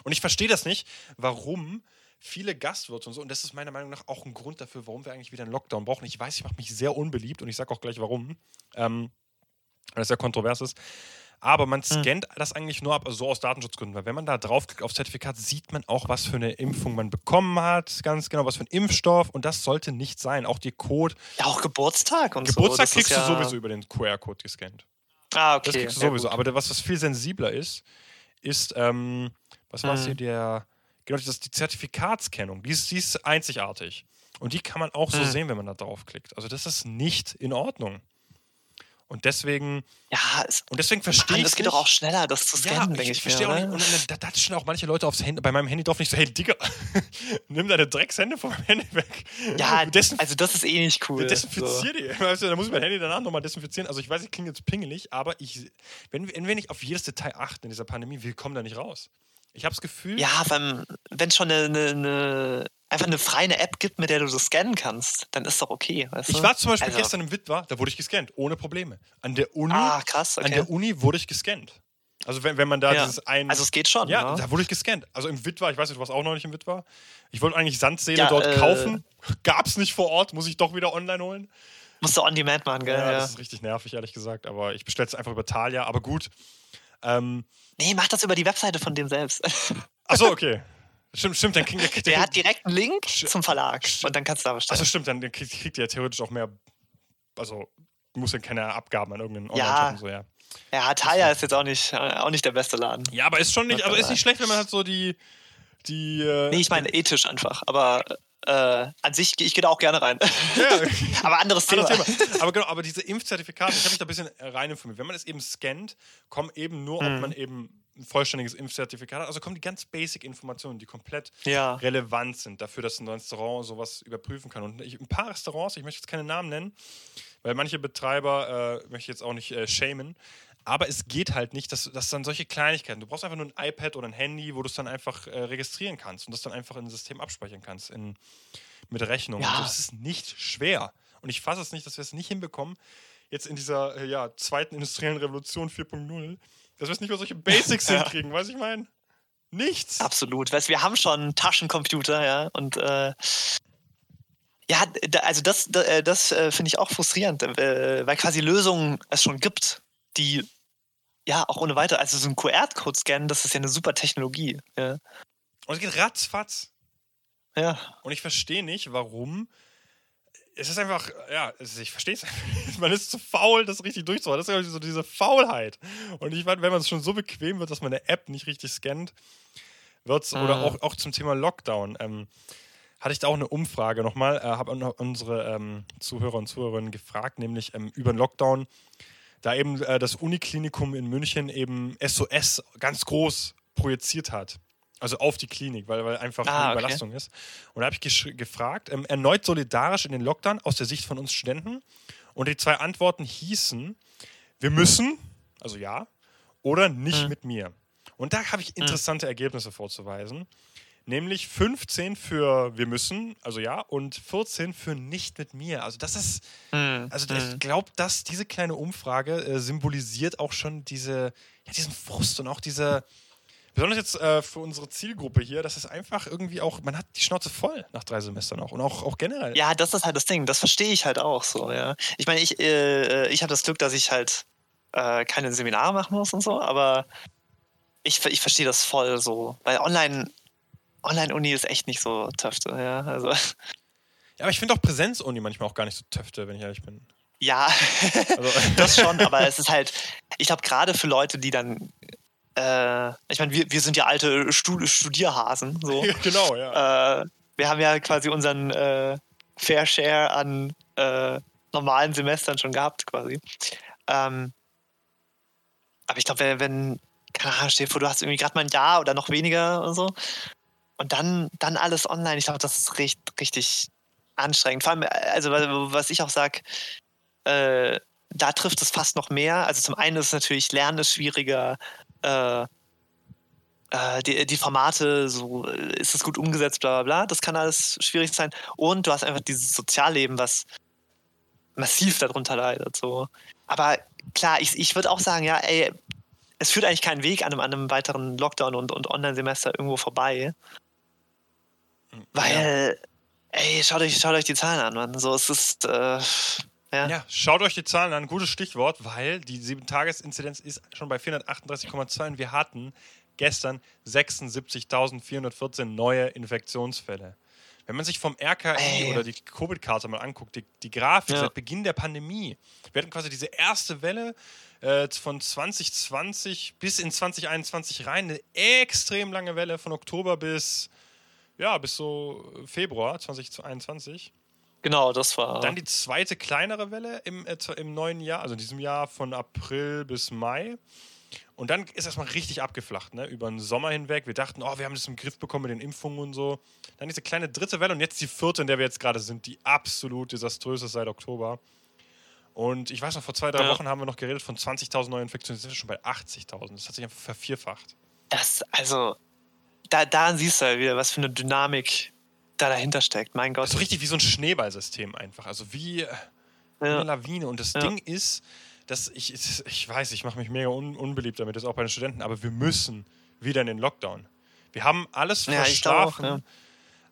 Und ich verstehe das nicht, warum viele Gastwirte und so, und das ist meiner Meinung nach auch ein Grund dafür, warum wir eigentlich wieder einen Lockdown brauchen. Ich weiß, ich mache mich sehr unbeliebt und ich sage auch gleich warum, ähm, das sehr kontrovers ist. Aber man Hm. scannt das eigentlich nur ab, also so aus Datenschutzgründen, weil wenn man da draufklickt auf Zertifikat, sieht man auch, was für eine Impfung man bekommen hat, ganz genau, was für ein Impfstoff und das sollte nicht sein. Auch die Code, Ja, auch Geburtstag und Geburtstag so. ist kriegst du ja, sowieso über den QR-Code gescannt. Ah, okay. Das kriegst du ja, sowieso. gut. Aber was, was viel sensibler ist, ist, ähm, was war es Hm. hier, der, genau, das ist die Zertifikatskennung. Die ist, die ist einzigartig. Und die kann man auch so Hm. sehen, wenn man da draufklickt. Also das ist nicht in Ordnung. Und deswegen, Ja, es, und deswegen verstehe ich es geht doch auch schneller, das zu ja, scannen, denke ich, ich, verstehe auch nicht. Und dann, da datschen auch manche Leute aufs Handy, bei meinem Handy drauf nicht so, hey Digga, nimm deine Dreckshände von meinem Handy weg. Ja, Desinf also das ist eh nicht cool. desinfizier die. Weißt du, da muss ich mein Handy danach nochmal desinfizieren. Also ich weiß, ich klinge jetzt pingelig, aber ich, wenn, wenn wir nicht auf jedes Detail achten in dieser Pandemie, wir kommen da nicht raus. Ich habe das Gefühl, Ja, wenn es schon eine, eine, einfach eine freie App gibt, mit der du das scannen kannst, dann ist doch okay. Weißt ich du? war zum Beispiel Also- gestern im Witwer, da wurde ich gescannt, ohne Probleme. An der Uni, Ah, krass, an okay. der Uni wurde ich gescannt. Also wenn, wenn man da Ja. dieses ein... Also es geht schon. Ja, ne? da wurde ich gescannt. Also im Witwer, ich weiß nicht, du warst auch noch nicht im Witwer. Ich wollte eigentlich Sandseele Ja, dort äh, kaufen. Gab's nicht vor Ort, muss ich doch wieder online holen. Musst du on demand machen, gell? Ja, Ja, das ist richtig nervig, ehrlich gesagt. Aber ich bestelle es einfach über Thalia. Aber gut. Ähm, Nee, mach das über die Webseite von dem selbst. achso, okay. Stimmt, stimmt, dann kriegt der, Der hat direkt einen Link zum Verlag und dann kannst du da bestellen. Achso, stimmt, dann kriegt, kriegt ja theoretisch auch mehr. Also, du musst ja keine Abgaben an irgendeinen Ja. Online-Shop und so, ja. Ja, Thalia ist jetzt auch nicht, äh, auch nicht der beste Laden. Ja, aber ist schon nicht, aber ist nicht schlecht, wenn man halt so die. die äh, Nee, ich meine ethisch einfach. Aber äh, an sich, ich gehe da auch gerne rein. ja, aber anderes Thema. Anderes Thema. Aber genau, aber diese Impfzertifikate, ich habe mich da ein bisschen rein informiert. Wenn man es eben scannt, kommen eben nur, ob Mhm. man eben ein vollständiges Impfzertifikat hat. Also kommen die ganz basic Informationen, die komplett Ja. relevant sind dafür, dass ein Restaurant sowas überprüfen kann. Und ich, ein paar Restaurants, ich möchte jetzt keine Namen nennen, weil manche Betreiber äh, möchte ich jetzt auch nicht äh, shamen. Aber es geht halt nicht, dass, dass dann solche Kleinigkeiten, du brauchst einfach nur ein iPad oder ein Handy, wo du es dann einfach äh, registrieren kannst und das dann einfach in ein System abspeichern kannst in, mit Rechnung. Ja. Also das ist nicht schwer. Und ich fasse es nicht, dass wir es nicht hinbekommen, jetzt in dieser äh, ja, zweiten industriellen Revolution 4.0, dass wir es nicht mehr solche Basics Ja. hinkriegen, weißt du, ich meine? Nichts. Absolut. Weißt, wir haben schon einen Taschencomputer, ja, und äh, ja, also das, da, äh, das äh, finde ich auch frustrierend, äh, weil quasi Lösungen es schon gibt, die ja auch ohne weiter, also so ein QR-Code scannen, das ist ja eine super Technologie. Ja. Und es geht ratzfatz. ja. Und ich verstehe nicht, warum. Es ist einfach, ja, ich verstehe es einfach. Man ist zu faul, das richtig durchzumachen. Das ist irgendwie so diese Faulheit. Und ich meine, wenn man es schon so bequem wird, dass man eine App nicht richtig scannt, wird es, oder Mhm. auch, auch zum Thema Lockdown, ähm, hatte ich da auch eine Umfrage nochmal, äh, habe unsere ähm, Zuhörer und Zuhörerinnen gefragt, nämlich ähm, über den Lockdown, da eben äh, das Uniklinikum in München eben SOS ganz groß projiziert hat. Also auf die Klinik, weil, weil einfach Ah, okay. Überlastung ist. Und da habe ich gefragt, ähm, erneut solidarisch in den Lockdown aus der Sicht von uns Studenten. Und die zwei Antworten hießen, wir müssen, also ja, oder nicht Mhm. mit mir. Und da habe ich interessante Ergebnisse vorzuweisen. Nämlich 15 für wir müssen, also ja, und 14 für nicht mit mir. Also das ist, Hm, also ich glaube, dass diese kleine Umfrage äh, symbolisiert auch schon diese, ja, diesen Frust und auch diese, besonders jetzt äh, für unsere Zielgruppe hier, dass es einfach irgendwie auch, man hat die Schnauze voll nach drei Semestern auch und auch, auch generell. Ja, das ist halt das Ding. Das verstehe ich halt auch so, ja. Ich meine, ich, äh, ich habe das Glück, dass ich halt äh, keine Seminare machen muss und so, aber ich, ich verstehe das voll so. Weil online, Online-Uni ist echt nicht so töfte, ja. Also, Ja, aber ich finde auch Präsenzuni manchmal auch gar nicht so töfte, wenn ich ehrlich bin. ja, Also, das schon, aber es ist halt, ich glaube, gerade für Leute, die dann, äh, ich meine, wir, wir sind ja alte Stud Studierhasen, so. genau, ja. äh, wir haben ja quasi unseren äh, Fair Share an äh, normalen Semestern schon gehabt, quasi. Ähm, aber ich glaube, wenn, wenn, keine Ahnung, vor, du hast irgendwie gerade mal ein Jahr oder noch weniger und so. Und dann, dann alles online, ich glaube, das ist richtig, richtig anstrengend. Vor allem, also wa- was ich auch sage, äh, da trifft es fast noch mehr. Also zum einen ist natürlich Lernen ist schwieriger, äh, äh, die, die Formate, so äh, ist es gut umgesetzt, bla bla bla. Das kann alles schwierig sein. Und du hast einfach dieses Sozialleben, was massiv darunter leidet. So. Aber klar, ich, ich würde auch sagen, ja, ey, es führt eigentlich keinen Weg an einem, an einem weiteren Lockdown und, und Online-Semester irgendwo vorbei. Weil, ja. ey, schaut euch, schaut euch die Zahlen an, Mann. So, es ist. Äh, ja. ja. schaut euch die Zahlen an. Gutes Stichwort, weil die 7-Tages-Inzidenz ist schon bei 438,2 und wir hatten gestern 76.414 neue Infektionsfälle. Wenn man sich vom RKI Ey. oder die Covid-Karte mal anguckt, die, die Grafik ja. seit Beginn der Pandemie, wir hatten quasi diese erste Welle äh, von 2020 bis in 2021 rein, eine extrem lange Welle von Oktober bis, ja, bis so Februar 2021. Genau, das war. Dann die zweite kleinere Welle im, äh, im neuen Jahr, also in diesem Jahr von April bis Mai. Und dann ist das mal richtig abgeflacht, ne? Über den Sommer hinweg. Wir dachten, oh, wir haben das im Griff bekommen mit den Impfungen und so. Dann diese kleine dritte Welle und jetzt die vierte, in der wir jetzt gerade sind, die absolut desaströs ist seit Oktober. Und ich weiß noch, vor zwei, drei ja. Wochen haben wir noch geredet von 20.000 neuen Infektionen. Jetzt sind wir schon bei 80.000. Das hat sich einfach vervierfacht. Das, also, da, daran siehst du ja wieder, was für eine Dynamik da dahinter steckt. Mein Gott. Das ist so richtig wie so ein Schneeballsystem einfach. Also wie ja. eine Lawine. Und das ja. Ding ist, dass ich, ich weiß, ich mache mich mega un, unbeliebt damit, das auch bei den Studenten, aber wir müssen wieder in den Lockdown. Wir haben alles ja, verschlafen, auch, ja.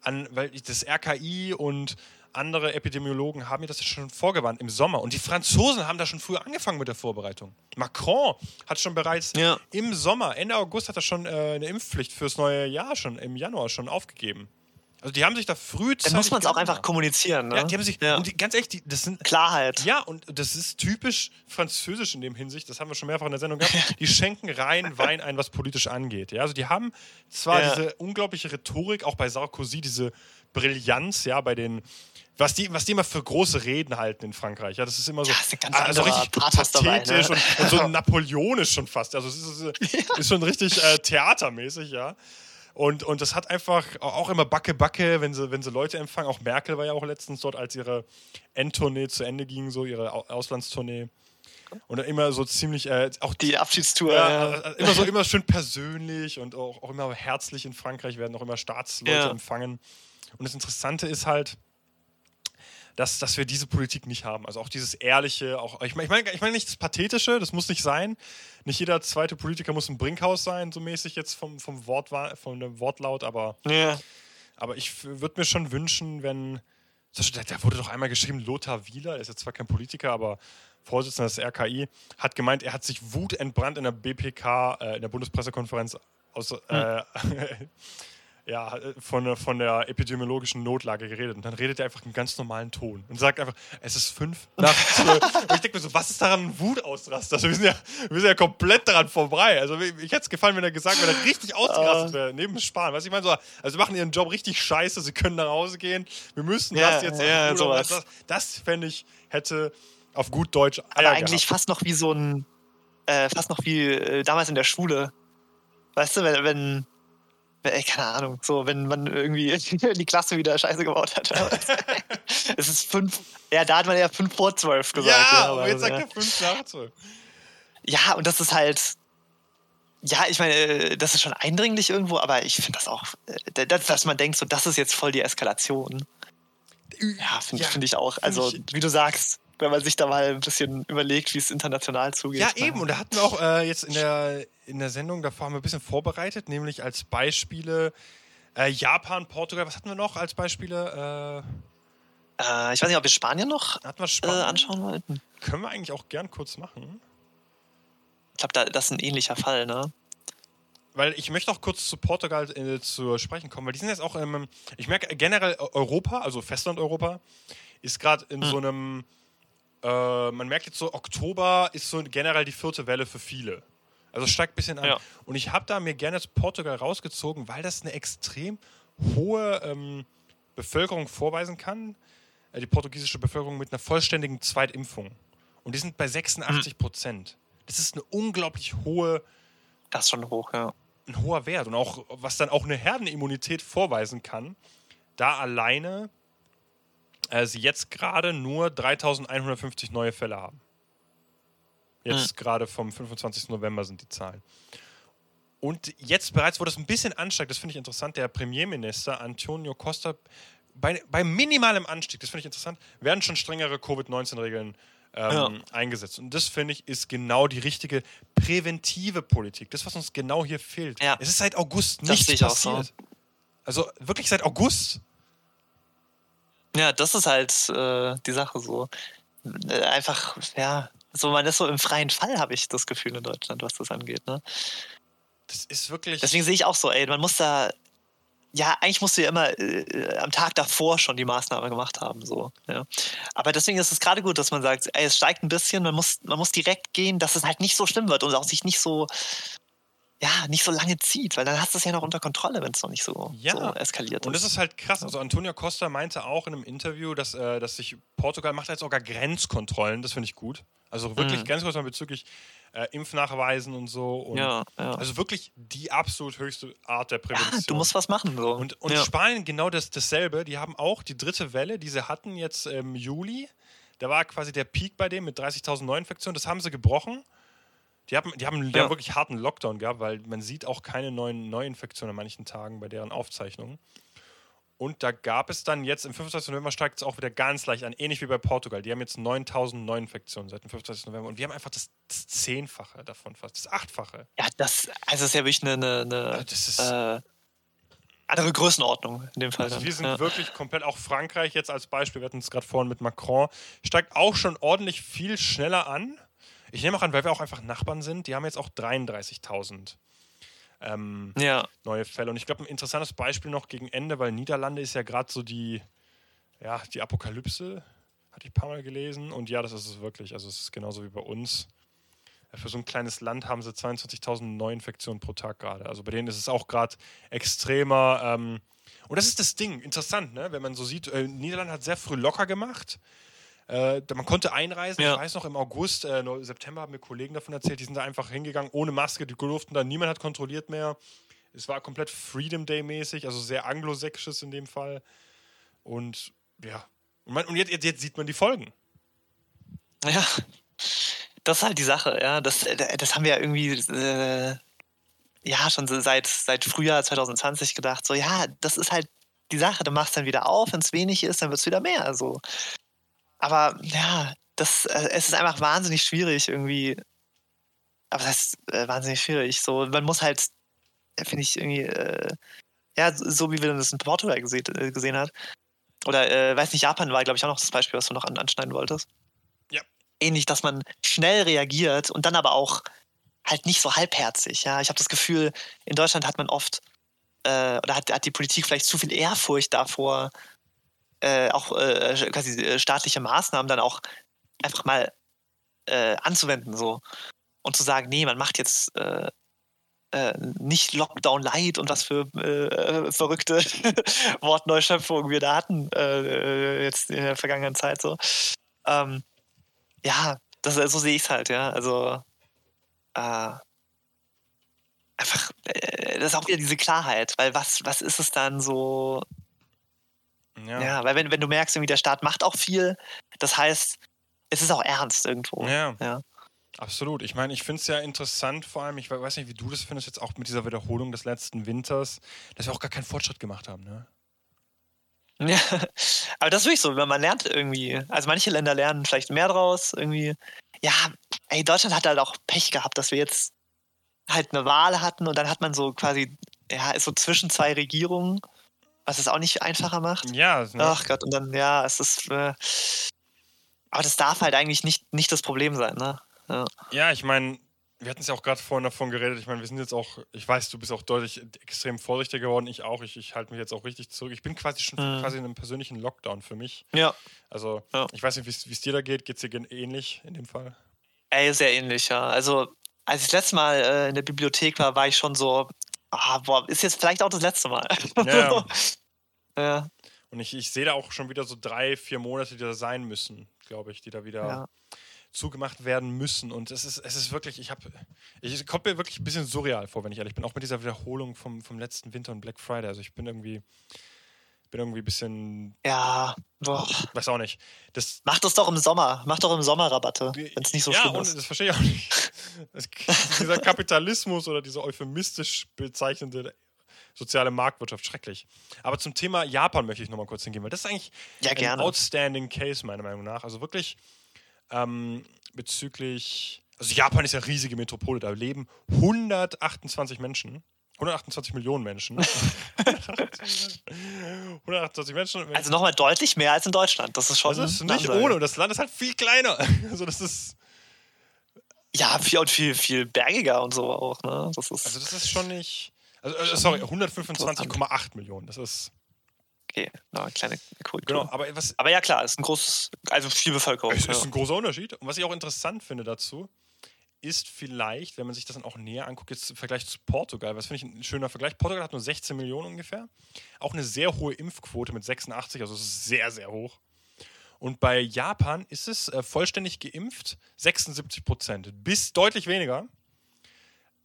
an, weil das RKI und andere Epidemiologen haben mir das schon vorgewarnt im Sommer. Und die Franzosen haben da schon früher angefangen mit der Vorbereitung. Macron hat schon bereits ja. im Sommer, Ende August, hat er schon äh, eine Impfpflicht fürs neue Jahr schon im Januar schon aufgegeben. Also die haben sich da frühzeitig. Dann muss man es auch einfach kommunizieren, ne? Ja, die haben sich. Ja. Und die, ganz ehrlich, die, das sind. Klarheit. Ja, und das ist typisch französisch in dem Hinsicht, das haben wir schon mehrfach in der Sendung gehabt. Die schenken rein Wein ein, was politisch angeht. Ja, also die haben zwar ja. diese unglaubliche Rhetorik, auch bei Sarkozy, diese Brillanz, ja, bei den. Was die, was die immer für große Reden halten in Frankreich. Ja, das ist immer so. Ja, ist ganz also richtig pathetisch dabei, ne? und, und, so napoleonisch schon fast. Also es ist, ist schon richtig äh, theatermäßig, ja. Und, und das hat einfach auch immer Backe, Backe, wenn sie, wenn sie Leute empfangen. Auch Merkel war ja auch letztens dort, als ihre Endtournee zu Ende ging, so ihre Auslandstournee. Und immer so ziemlich. Äh, auch die Abschiedstour. Ja, ja. Äh, immer so immer schön persönlich und auch, auch immer herzlich in Frankreich werden auch immer Staatsleute ja. empfangen. Und das Interessante ist halt, dass, dass wir diese Politik nicht haben. Also auch dieses ehrliche, auch ich meine, ich meine ich mein nicht das Pathetische, das muss nicht sein. Nicht jeder zweite Politiker muss ein Brinkhaus sein, so mäßig jetzt vom, vom, Wort, vom Wortlaut, aber, ja. aber ich würde mir schon wünschen, wenn. Da wurde doch einmal geschrieben, Lothar Wieler, ist jetzt zwar kein Politiker, aber Vorsitzender des RKI, hat gemeint, er hat sich wutentbrannt in der BPK, äh, in der Bundespressekonferenz aus, hm. äh, ja, von, von der epidemiologischen Notlage geredet. Und dann redet er einfach im ganz normalen Ton und sagt einfach, es ist fünf nach zwölf. und ich denke mir so, was ist daran ein Wutausraster? Also wir sind, ja, wir sind ja komplett daran vorbei. Also ich hätte es gefallen, wenn er gesagt wäre, richtig ausgerastet ah. wäre, neben Sparen. Weißt du, ich meine so, also sie machen ihren Job richtig scheiße, sie können nach Hause gehen. Wir müssen ja, das jetzt ja, sowas. Das, das fände ich, hätte auf gut Deutsch Eier Aber eigentlich gehabt. fast noch wie so ein, äh, fast noch wie äh, damals in der Schule. Weißt du, wenn, wenn keine Ahnung, so, wenn man irgendwie die Klasse wieder Scheiße gebaut hat. es ist fünf, ja, da hat man ja fünf vor zwölf gesagt. Ja, ja aber jetzt sagt er fünf nach zwölf. Ja, und das ist halt, ja, ich meine, äh, das ist schon eindringlich irgendwo, aber ich finde das auch, äh, dass man denkt, so, das ist jetzt voll die Eskalation. Ja, finde ja, find ich auch. Also, ich, wie du sagst, wenn man sich da mal ein bisschen überlegt, wie es international zugeht. Ja, eben. Und da hatten wir auch äh, jetzt in der, in der Sendung, davor haben wir ein bisschen vorbereitet, nämlich als Beispiele äh, Japan, Portugal. Was hatten wir noch als Beispiele? Äh, äh ich weiß nicht, ob wir Spanien noch hatten wir Spanien? Äh, anschauen wollten. Können wir eigentlich auch gern kurz machen. Ich glaube, da, das ist ein ähnlicher Fall, ne? weil ich möchte auch kurz zu Portugal äh, zu sprechen kommen, weil die sind jetzt auch im, ich merke generell Europa, also Festland-Europa, ist gerade in hm. so einem äh, man merkt jetzt so, Oktober ist so generell die vierte Welle für viele. Also steigt ein bisschen an. Ja. Und ich habe da mir gerne das Portugal rausgezogen, weil das eine extrem hohe ähm, Bevölkerung vorweisen kann. Äh, die portugiesische Bevölkerung mit einer vollständigen Zweitimpfung. Und die sind bei 86 Prozent. Mhm. Das ist eine unglaublich hohe. Das ist schon hoch, ja. Ein hoher Wert. Und auch, was dann auch eine Herdenimmunität vorweisen kann, da alleine äh, sie jetzt gerade nur 3150 neue Fälle haben. Jetzt hm. gerade vom 25. November sind die Zahlen. Und jetzt bereits, wo das ein bisschen ansteigt, das finde ich interessant, der Premierminister Antonio Costa bei, bei minimalem Anstieg, das finde ich interessant, werden schon strengere Covid-19-Regeln ähm, ja. eingesetzt. Und das finde ich ist genau die richtige präventive Politik. Das, was uns genau hier fehlt. Ja. Es ist seit August nichts passiert. So. Also wirklich seit August. Ja, das ist halt äh, die Sache so. Äh, einfach, ja, so man ist so im freien Fall, habe ich das Gefühl in Deutschland, was das angeht. Ne? Das ist wirklich. Deswegen sehe ich auch so, ey, man muss da ja, eigentlich musst du ja immer äh, am Tag davor schon die Maßnahme gemacht haben. So, ja. Aber deswegen ist es gerade gut, dass man sagt, ey, es steigt ein bisschen, man muss, man muss direkt gehen, dass es halt nicht so schlimm wird und auch sich nicht so, ja, nicht so lange zieht, weil dann hast du es ja noch unter Kontrolle, wenn es noch nicht so, ja. so eskaliert ist. Und das ist halt krass. Also Antonio Costa meinte auch in einem Interview, dass, äh, dass sich Portugal macht jetzt sogar Grenzkontrollen, das finde ich gut. Also wirklich mhm. Grenzkontrollen bezüglich äh, Impfnachweisen und so. Und ja, ja. Also wirklich die absolut höchste Art der Prävention. Ja, du musst was machen. So. Und, und. Spanien genau das, dasselbe. Die haben auch die dritte Welle, die sie hatten jetzt im Juli. Da war quasi der Peak bei dem mit 30.000 Neuinfektionen. Das haben sie gebrochen. Die haben, die, haben, die haben wirklich harten Lockdown gehabt, weil man sieht auch keine neuen Neuinfektionen an manchen Tagen bei deren Aufzeichnungen. Und da gab es dann jetzt im 25. November steigt es auch wieder ganz leicht an, ähnlich wie bei Portugal. Die haben jetzt 9000 Neuinfektionen seit dem 25. November und wir haben einfach das, das Zehnfache davon fast, das Achtfache. Ja, das, also das ist ja wirklich eine, eine, eine ist, äh, andere Größenordnung in dem Fall. Also wir sind ja. wirklich komplett, auch Frankreich jetzt als Beispiel, wir hatten es gerade vorhin mit Macron, steigt auch schon ordentlich viel schneller an. Ich nehme auch an, weil wir auch einfach Nachbarn sind, die haben jetzt auch 33.000 ähm, ja. neue Fälle. Und ich glaube, ein interessantes Beispiel noch gegen Ende, weil Niederlande ist ja gerade so die, ja, die Apokalypse, hatte ich ein paar Mal gelesen. Und ja, das ist es wirklich. Also es ist genauso wie bei uns. Für so ein kleines Land haben sie 22.000 Neuinfektionen pro Tag gerade. Also bei denen ist es auch gerade extremer. Ähm, und das ist das Ding, interessant, ne? wenn man so sieht, äh, Niederland hat sehr früh locker gemacht. Äh, man konnte einreisen. Ja. Ich weiß noch, im August, äh, September haben mir Kollegen davon erzählt, die sind da einfach hingegangen ohne Maske, die durften da, niemand hat kontrolliert mehr. Es war komplett Freedom Day-mäßig, also sehr anglosächsisches in dem Fall. Und ja, und, man, und jetzt, jetzt, jetzt, sieht man die Folgen. Ja, das ist halt die Sache, ja. Das, äh, das haben wir ja irgendwie. Äh ja, schon seit, seit Frühjahr 2020 gedacht, so, ja, das ist halt die Sache, du machst dann wieder auf, wenn es wenig ist, dann wird es wieder mehr. Also, aber ja, das, äh, es ist einfach wahnsinnig schwierig irgendwie. Aber das ist äh, wahnsinnig schwierig. So, man muss halt, äh, finde ich, irgendwie, äh, ja, so wie wir das in Portugal gesehen, äh, gesehen hat. Oder, äh, weiß nicht, Japan war, glaube ich, auch noch das Beispiel, was du noch an, anschneiden wolltest. Ja. Ähnlich, dass man schnell reagiert und dann aber auch halt nicht so halbherzig. Ja, ich habe das Gefühl, in Deutschland hat man oft oder hat, hat die Politik vielleicht zu viel Ehrfurcht davor, äh, auch äh, quasi äh, staatliche Maßnahmen dann auch einfach mal äh, anzuwenden so und zu sagen, nee, man macht jetzt äh, äh, nicht Lockdown Light und was für verrückte Wortneuschöpfungen wir da hatten jetzt in der vergangenen Zeit so. Ähm, ja, das, so sehe ich es halt, ja. Also einfach, das ist auch wieder diese Klarheit, weil was, was ist es dann so, ja. ja, weil wenn, wenn du merkst, irgendwie der Staat macht auch viel, das heißt, es ist auch ernst irgendwo. Ja. ja. Absolut. Ich meine, ich finde es ja interessant, vor allem, ich weiß nicht, wie du das findest, jetzt auch mit dieser Wiederholung des letzten Winters, dass wir auch gar keinen Fortschritt gemacht haben, ne? Ja, aber das ist wirklich so, man lernt irgendwie, also manche Länder lernen vielleicht mehr draus, irgendwie. Ja, ey, Deutschland hat halt auch Pech gehabt, dass wir jetzt halt eine Wahl hatten und dann hat man so quasi, ja, ist so zwischen zwei Regierungen was es auch nicht einfacher macht. Ja. Ne? Ach Gott, und dann, ja, es ist. Äh, aber das darf halt eigentlich nicht, nicht das Problem sein, ne? Ja, ja ich meine, wir hatten es ja auch gerade vorhin davon geredet. Ich meine, wir sind jetzt auch, ich weiß, du bist auch deutlich extrem vorsichtiger geworden. Ich auch. Ich, ich halte mich jetzt auch richtig zurück. Ich bin quasi schon mhm. quasi in einem persönlichen Lockdown für mich. Ja. Also, ja. ich weiß nicht, wie es dir da geht. Geht es dir ähnlich in dem Fall? Ey, sehr ähnlich, ja. Also, als ich das letzte Mal äh, in der Bibliothek war, war ich schon so, ah, boah, ist jetzt vielleicht auch das letzte Mal. Ja. ja. Und ich, ich sehe da auch schon wieder so drei, vier Monate, die da sein müssen, glaube ich, die da wieder ja. zugemacht werden müssen. Und es ist, es ist wirklich, ich habe, ich kommt mir wirklich ein bisschen surreal vor, wenn ich ehrlich bin. Auch mit dieser Wiederholung vom, vom letzten Winter und Black Friday. Also ich bin irgendwie, bin irgendwie ein bisschen. Ja, boah. Weiß auch nicht. Das Mach das doch im Sommer. Mach doch im Sommer Rabatte, wenn es nicht so ja, schlimm ist. Das verstehe ich auch nicht. dieser Kapitalismus oder diese euphemistisch bezeichnende soziale Marktwirtschaft schrecklich. Aber zum Thema Japan möchte ich nochmal kurz hingehen, weil das ist eigentlich Ja, ein gerne. outstanding Case, meiner Meinung nach. Also wirklich ähm, bezüglich. Also Japan ist ja eine riesige Metropole, da leben 128 Menschen. 128 Millionen Menschen. 128 Menschen. Also nochmal deutlich mehr als in Deutschland. Das ist schon. das ist eine nicht Ansage. ohne. Das Land ist halt viel kleiner. Also das ist. Ja, viel und viel, viel bergiger und so auch, ne? Das ist. Also das ist schon nicht. Also, äh, sorry, 125,8 Millionen. Das ist. okay, na, kleine Korrektur. Genau, aber was. Aber ja, klar, ist ein großes, also viel Bevölkerung. Es ja. ist ein großer Unterschied. Und was ich auch interessant finde dazu, ist vielleicht, wenn man sich das dann auch näher anguckt, jetzt im Vergleich zu Portugal, was finde ich ein schöner Vergleich. Portugal hat nur 16 Millionen ungefähr. Auch eine sehr hohe Impfquote mit 86, also es ist sehr, sehr hoch. Und bei Japan ist es äh, vollständig geimpft 76 Prozent, bis deutlich weniger.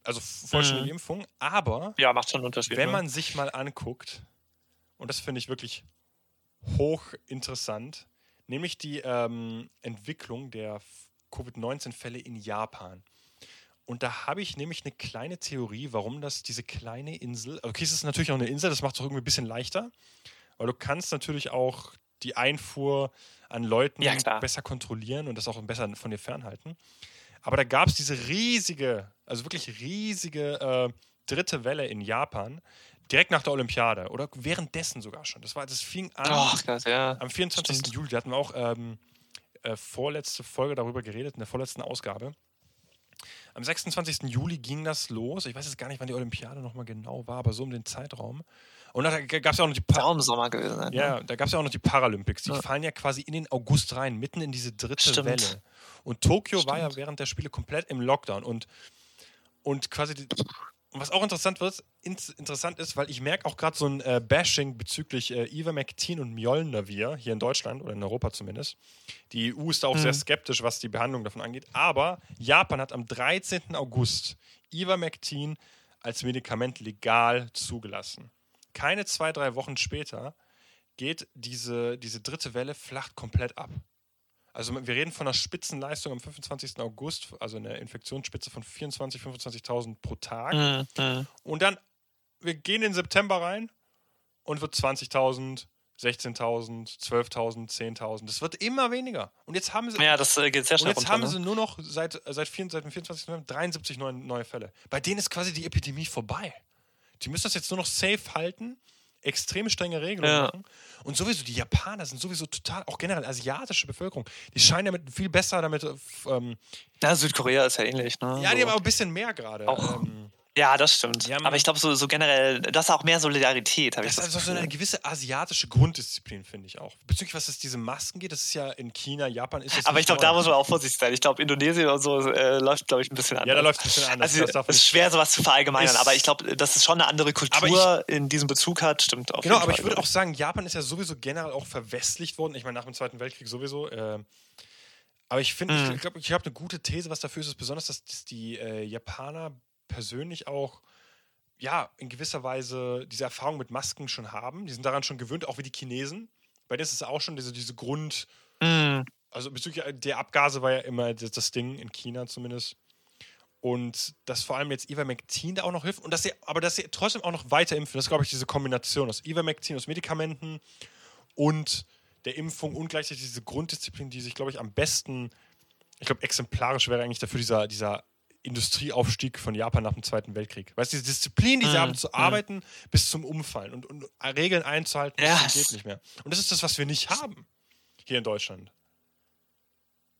Also vollständige Mhm. Impfung. Aber ja, macht schon einen Unterschied. wenn ne? man sich mal anguckt, und das finde ich wirklich hochinteressant, nämlich die ähm, Entwicklung der F- Covid-19-Fälle in Japan. Und da habe ich nämlich eine kleine Theorie, warum das diese kleine Insel, okay, es ist natürlich auch eine Insel, das macht es auch irgendwie ein bisschen leichter, weil du kannst natürlich auch die Einfuhr an Leuten Ja, besser kontrollieren und das auch besser von dir fernhalten. Aber da gab es diese riesige, also wirklich riesige äh, dritte Welle in Japan, direkt nach der Olympiade oder währenddessen sogar schon. Das war, das fing an Ach, Gott, ja. am 24. stimmt. Juli. Da hatten wir auch ähm, äh, vorletzte Folge darüber geredet, in der vorletzten Ausgabe. Am 26. Juli ging das los. Ich weiß jetzt gar nicht, wann die Olympiade nochmal genau war, aber so um den Zeitraum. Und da gab es ja auch noch die pa Sommer gewesen. sein, ne? ja, da gab es ja auch noch die Paralympics. Die Ja. fallen ja quasi in den August rein, mitten in diese dritte Stimmt. Welle. Und Tokio war ja Stimmt. während der Spiele komplett im Lockdown. Und, und quasi, die, und was auch interessant wird, ins, interessant ist, weil ich merke auch gerade so ein äh, Bashing bezüglich äh, Ivermectin und Mjolnir hier in Deutschland oder in Europa zumindest. Die EU ist da auch Mhm. sehr skeptisch, was die Behandlung davon angeht. Aber Japan hat am 13. August Ivermectin als Medikament legal zugelassen. Keine zwei, drei Wochen später geht diese, diese dritte Welle flacht komplett ab. Also wir reden von einer Spitzenleistung am 25. August, also eine Infektionsspitze von 24.000, 25.000 pro Tag. Mhm, mhm. Und dann, wir gehen in September rein und wird 20.000, 16.000, 12.000, 10.000. Das wird immer weniger. Und jetzt haben sie, Ja, das äh, geht sehr und jetzt runter. haben ne? sie nur noch seit, äh, seit, vier, seit dem 24. November 73 neue, neue Fälle. Bei denen ist quasi die Epidemie vorbei. Die müssen das jetzt nur noch safe halten, extrem strenge Regelungen Ja. machen. Und sowieso, die Japaner sind sowieso total, auch generell asiatische Bevölkerung, die scheinen damit viel besser damit. äh, Ähm, Ja, Südkorea ist ja ähnlich, ne? ja, die haben auch ein bisschen mehr gerade. Auch. Ähm, ja das stimmt. Ja, Aber ich glaube, so, so generell, das ist auch mehr Solidarität, habe ich Das ist so eine gewisse asiatische Grunddisziplin, finde ich auch. Bezüglich, was es diese Masken geht, das ist ja in China, Japan ist das Aber ich glaube, da muss man auch vorsichtig sein. Ich glaube, Indonesien und so äh, läuft, glaube ich, ein bisschen anders. Ja, da läuft es ein bisschen anders. Also, es ist schwer, sowas zu verallgemeinern, aber ich glaube, dass es schon eine andere Kultur in diesem Bezug hat, stimmt auf Genau, aber Fall. ich würde auch sagen, Japan ist ja sowieso generell auch verwestlicht worden. Ich meine, nach dem Zweiten Weltkrieg sowieso. Äh, aber ich finde, Mhm. ich glaube, ich habe eine gute These, was dafür ist, ist besonders, dass dass die äh, Japaner persönlich auch ja, in gewisser Weise diese Erfahrung mit Masken schon haben. Die sind daran schon gewöhnt, auch wie die Chinesen. Bei denen ist es auch schon diese, diese Grund, Mhm. also bezüglich der Abgase war ja immer das, das Ding in China zumindest. Und dass vor allem jetzt Ivermectin da auch noch hilft und dass sie, aber dass sie trotzdem auch noch weiter impfen. Das ist, glaube ich, diese Kombination aus Ivermectin, aus Medikamenten und der Impfung und gleichzeitig diese Grunddisziplin, die sich, glaube ich, am besten, ich glaube, exemplarisch wäre eigentlich dafür dieser, dieser Industrieaufstieg von Japan nach dem Zweiten Weltkrieg. Weißt du, diese Disziplin, die sie Mhm, haben, zu mhm. arbeiten bis zum Umfallen und, und Regeln einzuhalten, Ja, das geht nicht mehr. Und das ist das, was wir nicht haben hier in Deutschland.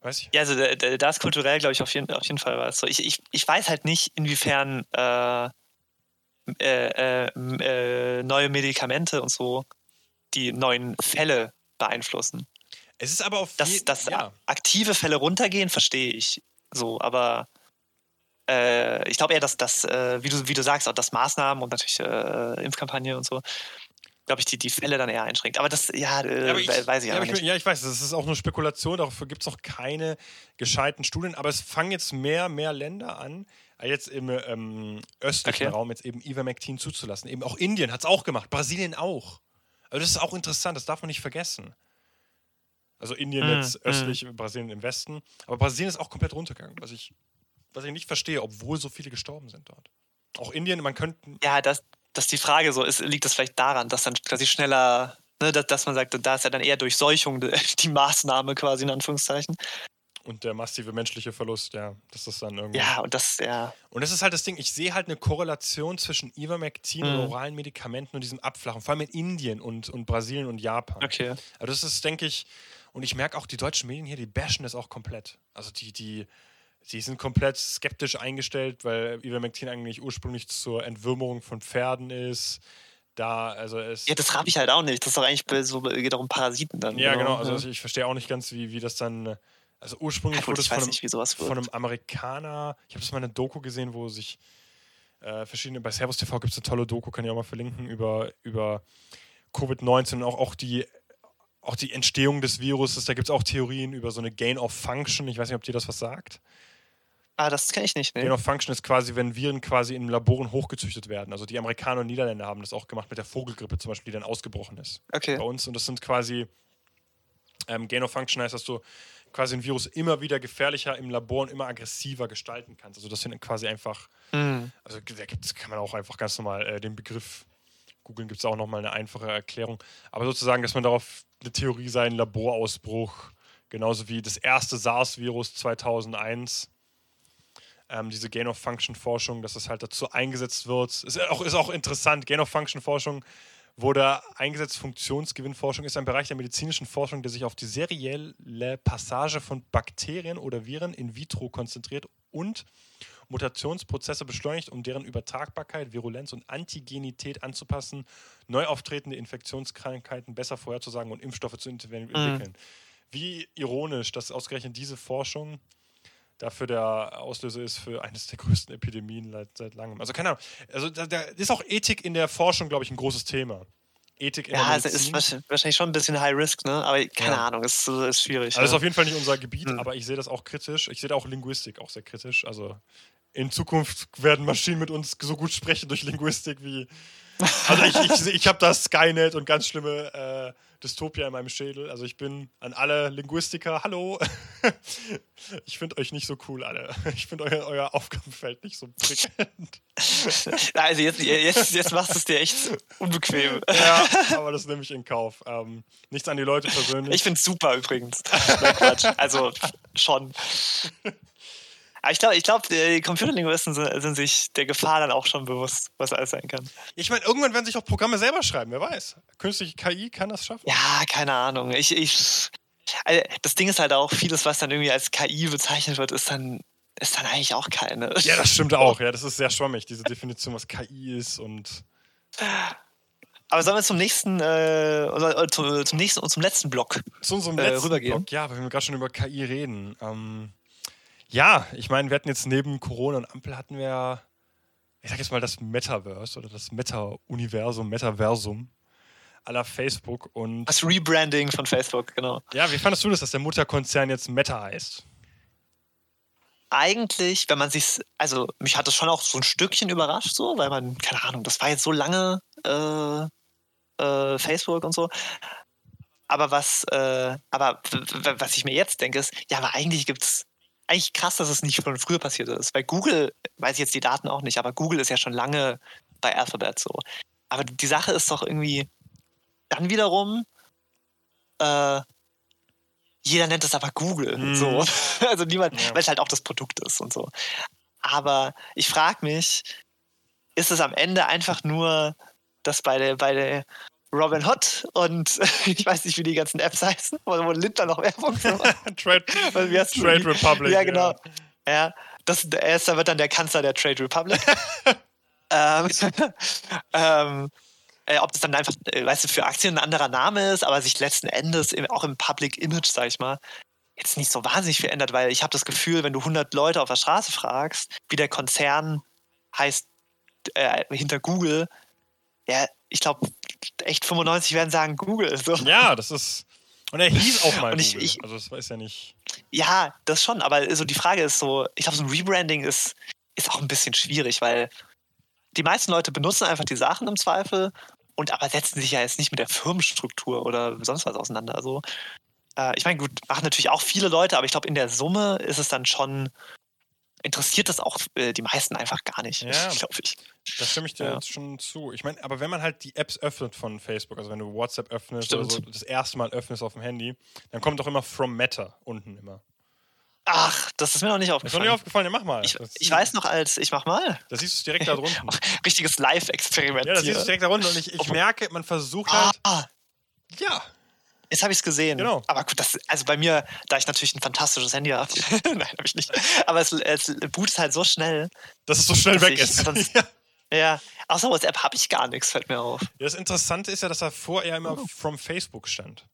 Weiß ich? Ja, also da, ist kulturell, glaube ich, auf jeden, auf jeden Fall was. So, ich, ich, ich weiß halt nicht, inwiefern äh, äh, äh, äh, neue Medikamente und so die neuen Fälle beeinflussen. Es ist aber auf Dass, jeden dass ja. aktive Fälle runtergehen, verstehe ich so, aber äh, ich glaube eher, dass das, äh, wie, du, wie du sagst, auch das Maßnahmen und natürlich äh, Impfkampagne und so, glaube ich, die, die Fälle dann eher einschränkt. Aber das, ja, äh, Ja, aber ich, we- weiß ich ja, aber aber ich, nicht. ja, ich weiß, das ist auch nur Spekulation, dafür gibt es noch keine gescheiten Studien, aber es fangen jetzt mehr, mehr Länder an, äh, jetzt im ähm, östlichen Okay. Raum jetzt eben Ivermectin zuzulassen. Eben auch Indien hat es auch gemacht, Brasilien auch. Also das ist auch interessant, das darf man nicht vergessen. Also Indien Mm, jetzt mm. östlich, Brasilien im Westen. Aber Brasilien ist auch komplett runtergegangen, was ich was ich nicht verstehe, obwohl so viele gestorben sind dort. Auch Indien, man könnte. Ja, das, das ist die Frage so. Ist, liegt das vielleicht daran, dass dann quasi schneller, ne, dass, dass man sagt, da ist ja dann eher Durchseuchung die Maßnahme quasi in Anführungszeichen. Und der massive menschliche Verlust, ja, das ist dann irgendwie. Ja, und das, ja. Und das ist halt das Ding, ich sehe halt eine Korrelation zwischen Ivermectin Mhm. und oralen Medikamenten und diesem Abflachen, vor allem in Indien und, und Brasilien und Japan. Okay. Also das ist, denke ich, und ich merke auch, die deutschen Medien hier, die bashen das auch komplett. Also die, die, die sind komplett skeptisch eingestellt, weil Ivermectin eigentlich ursprünglich zur Entwürmerung von Pferden ist. Da, also es. Ja, das raff ich halt auch nicht. Das ist doch eigentlich bei- so, geht auch um Parasiten dann. Ja, genau. Also ich verstehe auch nicht ganz, wie, wie das dann. Also ursprünglich Ja, gut, wurde es von nicht, von einem Amerikaner. Ich habe das mal in einer Doku gesehen, wo sich äh, verschiedene. Bei Servus TV gibt es eine tolle Doku, kann ich auch mal verlinken, über, über Covid-19 und auch, auch die. Auch die Entstehung des Viruses, da gibt es auch Theorien über so eine Gain of Function. Ich weiß nicht, ob dir das was sagt. Ah, das kenne ich nicht, Gain ne? of Function ist quasi, wenn Viren quasi in Laboren hochgezüchtet werden. Also die Amerikaner und Niederländer haben das auch gemacht mit der Vogelgrippe zum Beispiel, die dann ausgebrochen ist Okay. bei uns und das sind quasi ähm, Gain of Function heißt, dass du quasi ein Virus immer wieder gefährlicher im Labor und immer aggressiver gestalten kannst. Also das sind quasi einfach, Hm. also da gibt's, kann man auch einfach ganz normal äh, den Begriff googeln, gibt es auch nochmal eine einfache Erklärung. Aber sozusagen, dass man darauf eine Theorie sei, ein Laborausbruch, genauso wie das erste SARS-Virus 2001. Ähm, diese Gain of Function Forschung, dass es halt dazu eingesetzt wird. Ist auch, ist auch interessant. Gain of Function Forschung wurde eingesetzt. Funktionsgewinnforschung ist ein Bereich der medizinischen Forschung, der sich auf die serielle Passage von Bakterien oder Viren in vitro konzentriert und Mutationsprozesse beschleunigt, um deren Übertragbarkeit, Virulenz und Antigenität anzupassen, neu auftretende Infektionskrankheiten besser vorherzusagen und Impfstoffe zu ent- entwickeln. Wie ironisch, dass ausgerechnet diese Forschung dafür der Auslöser ist für eines der größten Epidemien seit, seit langem. Also keine Ahnung. Also da, da ist auch Ethik in der Forschung, glaube ich, ein großes Thema. Ethik in Ja, der es Medizin. ist wahrscheinlich- schon ein bisschen High Risk, ne? Aber keine Ja. Ahnung, es ist, ist schwierig. Also das ist ja. auf jeden Fall nicht unser Gebiet, Hm. aber ich sehe das auch kritisch. Ich sehe da auch Linguistik auch sehr kritisch. Also in Zukunft werden Maschinen mit uns so gut sprechen durch Linguistik wie. Also ich, ich, ich habe da Skynet und ganz schlimme äh, Dystopia in meinem Schädel. Also ich bin an alle Linguistiker, hallo. Ich finde euch nicht so cool, alle. Ich finde euer, euer Aufgabenfeld nicht so prickelnd. Also jetzt, jetzt, jetzt machst du es dir echt unbequem. Ja, aber das nehme ich in Kauf. Ähm, nichts an die Leute persönlich. Ich finde es super übrigens. Also schon. Aber ich glaube, ich glaub, die Computerlinguisten sind, sind sich der Gefahr dann auch schon bewusst, was alles sein kann. ich meine, irgendwann werden sich auch Programme selber schreiben, wer weiß. Künstliche KI kann das schaffen. Ja, keine Ahnung. Ich, ich, also das Ding ist halt auch, vieles, was dann irgendwie als KI bezeichnet wird, ist dann, ist dann eigentlich auch keine. Ja, das stimmt auch. Ja, das ist sehr schwammig, diese Definition, was KI ist und. Aber sollen wir zum nächsten, äh, äh, zum, zum nächsten und zum letzten Block? Zu unserem Äh, letzten rübergehen? Blog. Ja, weil wir gerade schon über KI reden. Ähm, ja, ich meine, wir hatten jetzt neben Corona und Ampel hatten wir, ich sag jetzt mal, das Metaverse oder das Meta-Universum, Metaversum aller Facebook. Und Das Rebranding von Facebook, genau. ja, wie fandest du das, dass der Mutterkonzern jetzt Meta heißt? Eigentlich, wenn man sich, also mich hat das schon auch so ein Stückchen überrascht, so, weil man, keine Ahnung, das war jetzt so lange äh, äh, Facebook und so. Aber was, äh, aber was ich mir jetzt denke, ist, ja, aber eigentlich gibt es eigentlich krass, dass es nicht schon früher passiert ist. Weil Google, weiß ich jetzt die Daten auch nicht, aber Google ist ja schon lange bei Alphabet so. Aber die Sache ist doch irgendwie dann wiederum, äh, jeder nennt es aber Google. Mhm. So. Also niemand, Ja. weil es halt auch das Produkt ist und so. Aber ich frage mich, ist es am Ende einfach nur, dass bei der, bei der Robin Hood und ich weiß nicht, wie die ganzen Apps heißen, wo Lindner noch Werbung macht. Trade, du Trade? Republic. Ja, genau. Ja, das, er ist, wird dann der Kanzler der Trade Republic. ähm, ähm, äh, ob das dann einfach, äh, weißt du, für Aktien ein anderer Name ist, aber sich letzten Endes im, auch im Public Image, sag ich mal, jetzt nicht so wahnsinnig viel ändert, weil ich habe das Gefühl, wenn du 100 Leute auf der Straße fragst, wie der Konzern heißt äh, hinter Google, ja, ich glaube, echt 95 werden sagen Google. So. Ja, das ist. Und er hieß auch mal ich- Google. ich- also das weiß ja nicht. Ja, das schon, aber so die Frage ist so, ich glaube, so ein Rebranding ist, ist auch ein bisschen schwierig, weil die meisten Leute benutzen einfach die Sachen im Zweifel und aber setzen sich ja jetzt nicht mit der Firmenstruktur oder sonst was auseinander. Also, äh, ich meine, gut, machen natürlich auch viele Leute, aber ich glaube, in der Summe ist es dann schon interessiert das auch äh, die meisten einfach gar nicht, Ja. glaube ich. Da stimme ich dir Ja. jetzt schon zu. Ich meine, aber wenn man halt die Apps öffnet von Facebook, also wenn du WhatsApp öffnest oder so, Stimmt. das erste Mal öffnest auf dem Handy, dann kommt doch immer From Meta unten immer. Ach, das ist mir noch nicht Ist noch aufgefallen. nicht aufgefallen? Ja, mach mal. ich, ich weiß noch als, ich mach mal, Da siehst du es direkt da drunten. richtiges Live-Experiment ja, da siehst du es direkt da drunten. Und ich, ich merke, man versucht halt. Ah, Ja, jetzt habe ich es gesehen. Genau. Aber gut, das, also bei mir, da ich natürlich ein fantastisches Handy habe, nein, habe ich nicht. Aber es, es bootet halt so schnell. dass es so schnell weg ich ist. sonst- ja. Ja, außer WhatsApp habe ich gar nichts, fällt mir auf. Das Interessante ist ja, dass da vorher immer Oh. From Facebook stand.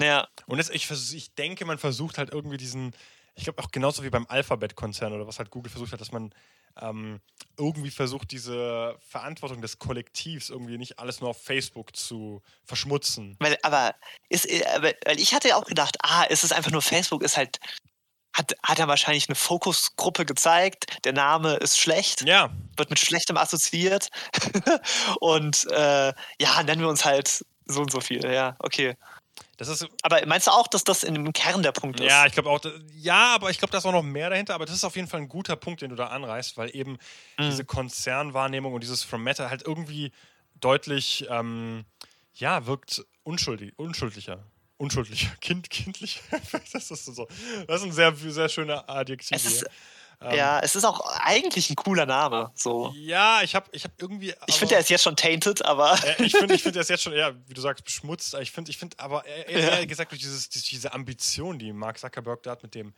Ja, Und jetzt, ich, ich denke, man versucht halt irgendwie diesen, ich glaube auch genauso wie beim Alphabet-Konzern oder was halt Google versucht hat, dass man ähm, irgendwie versucht, diese Verantwortung des Kollektivs irgendwie nicht alles nur auf Facebook zu verschmutzen. weil, aber, ist, äh, aber- weil ich hatte ja auch gedacht, ah, ist es einfach nur Facebook, ist halt, hat, hat er wahrscheinlich eine Fokusgruppe gezeigt, der Name ist schlecht, Ja, wird mit Schlechtem assoziiert und äh, ja, nennen wir uns halt so und so viel, ja, okay. Das ist, Aber meinst du auch, dass das in dem Kern der Punkt ist? ja, ich glaube auch, ja, aber ich glaube, da ist auch noch mehr dahinter, aber das ist auf jeden Fall ein guter Punkt, den du da anreißt, weil eben Mhm. diese Konzernwahrnehmung und dieses From Meta halt irgendwie deutlich, ähm, ja, wirkt unschuldig, unschuldiger. Unschuldiger, kind, kindlich. das ist so. Das ist ein sehr, sehr schöner Adjektiv. Es ist, hier. Ja, es ist auch eigentlich ein cooler Name. So. Ja, ich habe ich hab irgendwie. Ich finde, er ist jetzt schon tainted, aber Äh, ich finde, ich find, er ist jetzt schon, ja, wie du sagst, beschmutzt. Ich finde, ich finde aber eher, eher Ja. gesagt durch dieses, diese Ambition, die Mark Zuckerberg da hat mit dem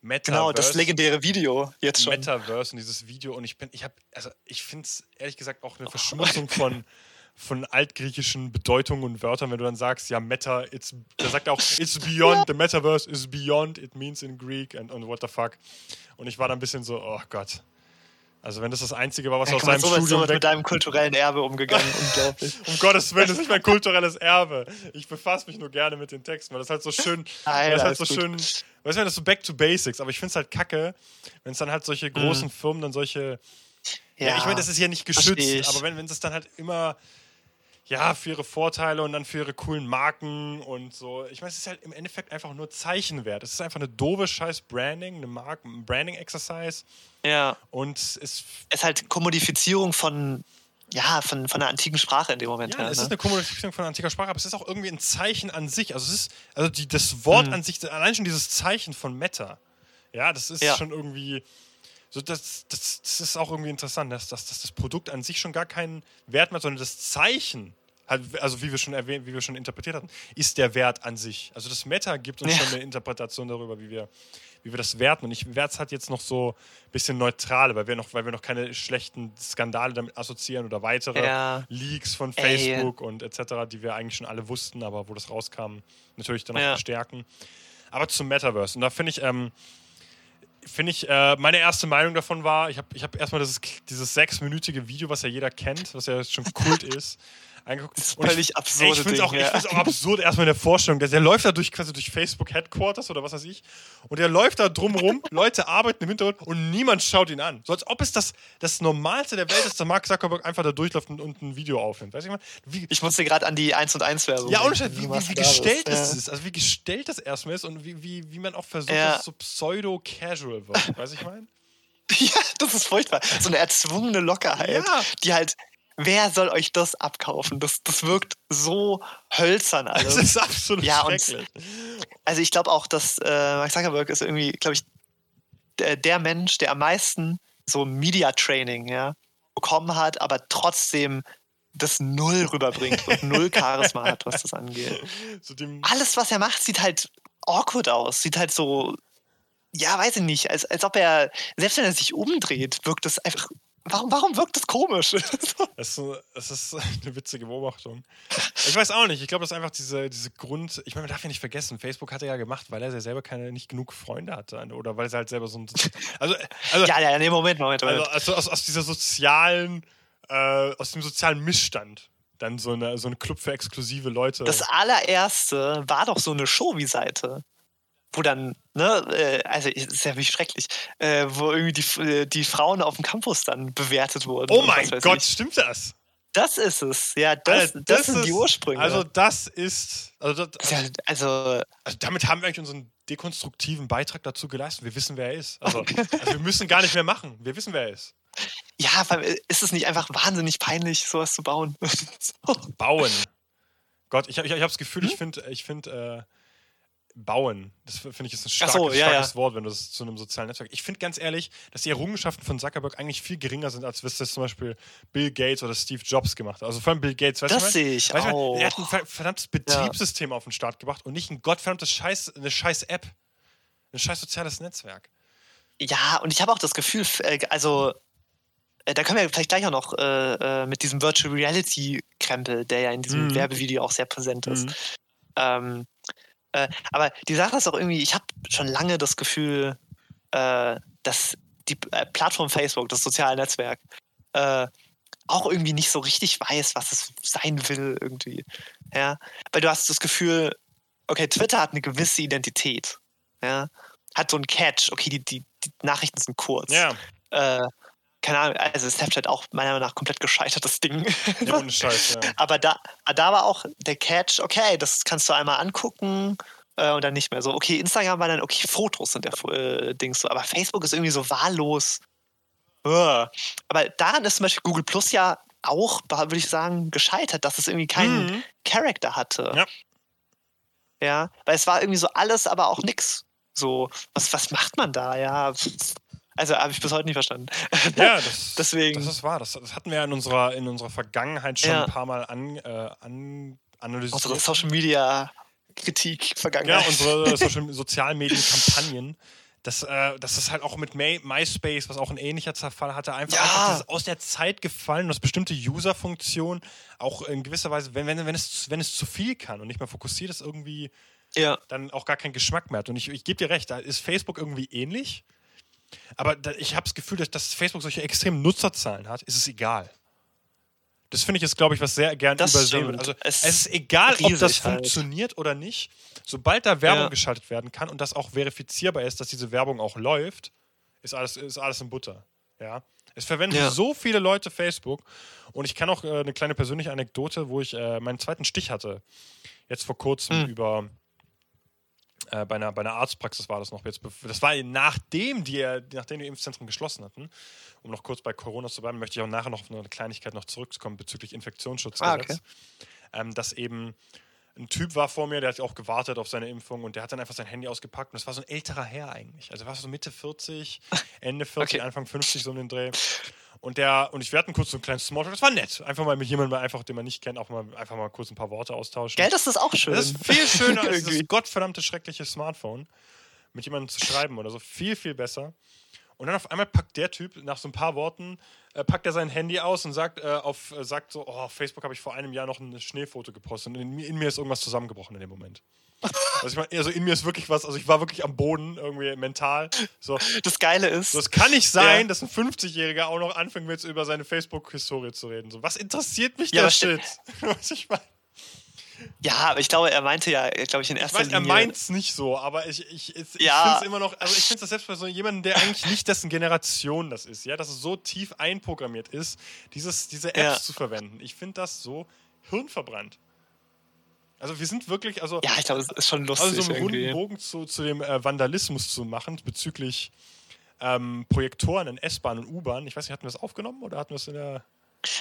Metaverse. genau, das legendäre Video jetzt schon. Metaverse und dieses Video. Und ich bin, ich habe, also ich finde es ehrlich gesagt auch eine Verschmutzung von, von altgriechischen Bedeutungen und Wörtern, wenn du dann sagst, ja, Meta, it's, der sagt auch, it's beyond, the Metaverse is beyond, it means in Greek and, and what the fuck. Und ich war dann ein bisschen so, oh Gott. Also wenn das das Einzige war, was Ja, aus seinem so so Studium weg mit deinem kulturellen Erbe umgegangen. Unglaublich. um Gottes Willen, das ist nicht mein kulturelles Erbe. Ich befasse mich nur gerne mit den Texten, weil das halt so schön, weil das Alter, halt so ist gut. schön, weißt du, wenn das so back to basics, aber ich finde es halt kacke, wenn es dann halt solche großen Firmen dann solche, ja, ich meine, das ist ja nicht geschützt, aber wenn es dann halt immer, ja, für ihre Vorteile und dann für ihre coolen Marken und so, ich meine, es ist halt im Endeffekt einfach nur Zeichenwert. Es ist einfach eine doofe scheiß Branding, eine Mark ein Branding-Exercise Ja, und es es ist halt Kommodifizierung von, ja, von, von der antiken Sprache in dem Moment. Ja, her, es ne? ist eine Kommunikation von antiker Sprache, aber es ist auch irgendwie ein Zeichen an sich. Also es ist, also die, das Wort Mhm. an sich, allein schon dieses Zeichen von Meta, ja, das ist Ja. schon irgendwie, so das, das, das ist auch irgendwie interessant, dass, dass, dass das Produkt an sich schon gar keinen Wert mehr hat, sondern das Zeichen, halt, also wie wir schon erwähnt, wie wir schon interpretiert hatten, ist der Wert an sich. Also das Meta gibt uns Ja. schon eine Interpretation darüber, wie wir, wie wir das werten. Und ich werte es halt jetzt noch so ein bisschen neutral, weil wir noch, weil wir noch keine schlechten Skandale damit assoziieren oder weitere Ja. Leaks von Ey. Facebook und etc., die wir eigentlich schon alle wussten, aber wo das rauskam, natürlich dann noch Ja. verstärken. Aber zum Metaverse. Und da finde ich, ähm, finde ich, äh, meine erste Meinung davon war, ich habe ich hab erstmal dieses, dieses sechsminütige Video, was ja jeder kennt, was ja schon Kult ist, angeguckt. Das ich- völlig Ey, absurde ich finde es auch, ja. auch absurd, erstmal in der Vorstellung. Der, der läuft da durch, quasi durch Facebook Headquarters oder was weiß ich. Und der läuft da drumrum, Leute arbeiten im Hintergrund und niemand schaut ihn an. So als ob es das, das Normalste der Welt ist, dass Mark Zuckerberg einfach da durchläuft und, und ein Video aufnimmt. Weißt du, ich meine, wie, Ich musste gerade an die 1 und 1 Werbung. ja, ohne Scheiß, wie, wie, wie ist. gestellt Ja. es ist. Also wie gestellt das erstmal ist und wie, wie, wie man auch versucht, Ja. dass es so pseudo-casual wird. Weißt du, ich meine? Ja, das ist furchtbar. So eine erzwungene Lockerheit, Ja. die halt, wer soll euch das abkaufen? Das, das wirkt so hölzern Das alles. ist absolut Ja, und- schrecklich. Also ich glaube auch, dass äh, Mark Zuckerberg ist irgendwie, glaube ich, der, der Mensch, der am meisten so Media Training ja, bekommen hat, aber trotzdem das Null rüberbringt und null Charisma hat, was das angeht. So Alles, was er macht, sieht halt awkward aus. Sieht halt so, ja, weiß ich nicht, als, als ob er, selbst wenn er sich umdreht, wirkt das einfach. Warum, warum wirkt das komisch? Das ist, so- das ist eine witzige Beobachtung. Ich weiß auch nicht. Ich glaube, das ist einfach diese, diese Grund. Ich meine, man darf ja nicht vergessen, Facebook hat er ja gemacht, weil er ja selber keine, nicht genug Freunde hatte. Oder weil er halt selber so ein. Also, also, ja, ja, nee, Moment, Moment, Moment. also, also aus, aus dieser sozialen, äh, aus dem sozialen Missstand dann so eine, so ein Club für exklusive Leute. Das allererste war doch so eine Showy-Seite, wo dann, ne, äh, also ist ja wirklich schrecklich, äh, wo irgendwie die, äh, die Frauen auf dem Campus dann bewertet wurden. oh mein Gott, ich. stimmt das? Das ist es, ja, das, Alter, das, sind die ist- Ursprünge. Also, das ist. Also, das, ja, also, also, damit haben wir eigentlich unseren dekonstruktiven Beitrag dazu geleistet. Wir wissen, wer er ist. Also, also wir müssen gar nicht mehr machen. Wir wissen, wer er ist. Ja, weil ist es nicht einfach wahnsinnig peinlich, sowas zu bauen? so. Bauen. Gott, ich, ich, ich habe das Gefühl, hm? ich finde, ich find, äh, bauen, das finde ich ist ein starkes, so, ja, starkes ja. Wort, wenn du das zu einem sozialen Netzwerk. Ich finde ganz ehrlich, dass die Errungenschaften von Zuckerberg eigentlich viel geringer sind, als was das zum Beispiel Bill Gates oder Steve Jobs gemacht hat. Also vor allem Bill Gates, weißt das sehe ich weißt auch. er hat ein verdammtes Betriebssystem ja. auf den Start gebracht und nicht ein gottverdammtes Scheiß, eine scheiß App. Ein scheiß soziales Netzwerk. Ja, und ich habe auch das Gefühl, äh, also äh, da können wir vielleicht gleich auch noch äh, äh, mit diesem Virtual Reality Krempel, der ja in diesem mhm. Werbevideo auch sehr präsent ist. Mhm. Ähm, äh, aber die Sache ist auch irgendwie, ich habe schon lange das Gefühl, äh, dass die Plattform Facebook, das soziale Netzwerk, auch irgendwie nicht so richtig weiß, was es sein will irgendwie. Ja, weil du hast das Gefühl, okay, Twitter hat eine gewisse Identität. Ja, hat so einen Catch. Okay, die, die, die Nachrichten sind kurz. Ja. Keine Ahnung, also Snapchat auch meiner Meinung nach komplett gescheitertes Ding. Ja, ohne Scheiß, ja. Aber da, da war auch der Catch, okay, das kannst du einmal angucken äh, und dann nicht mehr so. Okay, Instagram war dann, okay, Fotos sind der äh, Dings so, aber Facebook ist irgendwie so wahllos. Uh. Aber daran ist zum Beispiel Google Plus ja auch, würde ich sagen, gescheitert, dass es irgendwie keinen mhm. Charakter hatte. Ja. Ja, weil es war irgendwie so alles, aber auch nix. So, was, was macht man da? Ja, also habe ich bis heute nicht verstanden. Ja, das, Deswegen. das ist wahr. Das, das, hatten wir ja in unserer, in unserer Vergangenheit schon ja. ein paar Mal an, äh, an analysiert. Unsere Social Media Kritik Vergangenheit. Ja, unsere Social sozialen Medienkampagnen. Dass, äh, das halt auch mit May MySpace, was auch ein ähnlicher Zerfall hatte, einfach, ja. einfach aus der Zeit gefallen dass bestimmte User-Funktionen auch in gewisser Weise, wenn, wenn, wenn, es, wenn es zu viel kann und nicht mehr fokussiert ist, irgendwie ja. dann auch gar keinen Geschmack mehr hat. Und ich, ich gebe dir recht, da ist Facebook irgendwie ähnlich. Aber da, ich habe das Gefühl, dass, dass Facebook solche extremen Nutzerzahlen hat, ist es egal. Das finde ich ist, glaube ich, was sehr gern das übersehen wird. Also es, es, ist egal, ob das halt. funktioniert oder nicht. Sobald da Werbung ja. geschaltet werden kann und das auch verifizierbar ist, dass diese Werbung auch läuft, ist alles, ist alles in Butter. Ja. Es verwenden ja. so viele Leute Facebook und ich kann auch äh, eine kleine persönliche Anekdote, wo ich äh, meinen zweiten Stich hatte. Jetzt vor kurzem mhm. über äh, bei, einer, bei einer Arztpraxis war das noch jetzt. Das war nachdem die, nachdem die Impfzentren geschlossen hatten. Um noch kurz bei Corona zu bleiben, möchte ich auch nachher noch auf eine Kleinigkeit noch zurückkommen bezüglich Infektionsschutzgesetz. Ah, okay. ähm, dass eben ein Typ war vor mir, der hat auch gewartet auf seine Impfung und der hat dann einfach sein Handy ausgepackt und das war so ein älterer Herr eigentlich. Also war so Mitte 40, Ende 40, okay. Anfang 50 so um den Dreh. Und der, und ich werde kurz so einen kleinen Smalltalk. Das war nett. Einfach mal mit jemandem, einfach, den man nicht kennt, auch mal einfach mal kurz ein paar Worte austauschen. Gell, das ist auch schön. Das ist viel schöner als das gottverdammte schreckliche Smartphone. Mit jemandem zu schreiben oder so. Viel, viel besser. Und dann auf einmal packt der Typ nach so ein paar Worten, äh, packt er sein Handy aus und sagt, äh, auf, äh, sagt so, oh, auf Facebook habe ich vor einem Jahr noch ein Schneefoto gepostet und in, in mir ist irgendwas zusammengebrochen in dem Moment. Also ich meine, also in mir ist wirklich was, also ich war wirklich am Boden irgendwie mental. So. Das Geile ist. So, es kann nicht sein, ja. dass ein 50-Jähriger auch noch anfängt, jetzt über seine Facebook-Historie zu reden. So, was interessiert mich ja, der Shit? was ich meine. Ja, aber ich glaube, er meinte ja, glaube ich, in erster ich weiß, Linie. Er meint es nicht so, aber ich, ich, ich, ja. finde es immer noch, also ich finde das selbst bei so jemandem, der eigentlich nicht dessen Generation das ist, ja, dass es so tief einprogrammiert ist, dieses, diese Apps ja. zu verwenden. Ich finde das so hirnverbrannt. Also wir sind wirklich, also. Ja, ich glaube, es ist schon lustig. Also so einen irgendwie. runden Bogen zu, zu dem äh, Vandalismus zu machen bezüglich ähm, Projektoren in S-Bahn und U-Bahn. Ich weiß nicht, hatten wir das aufgenommen oder hatten wir es in der.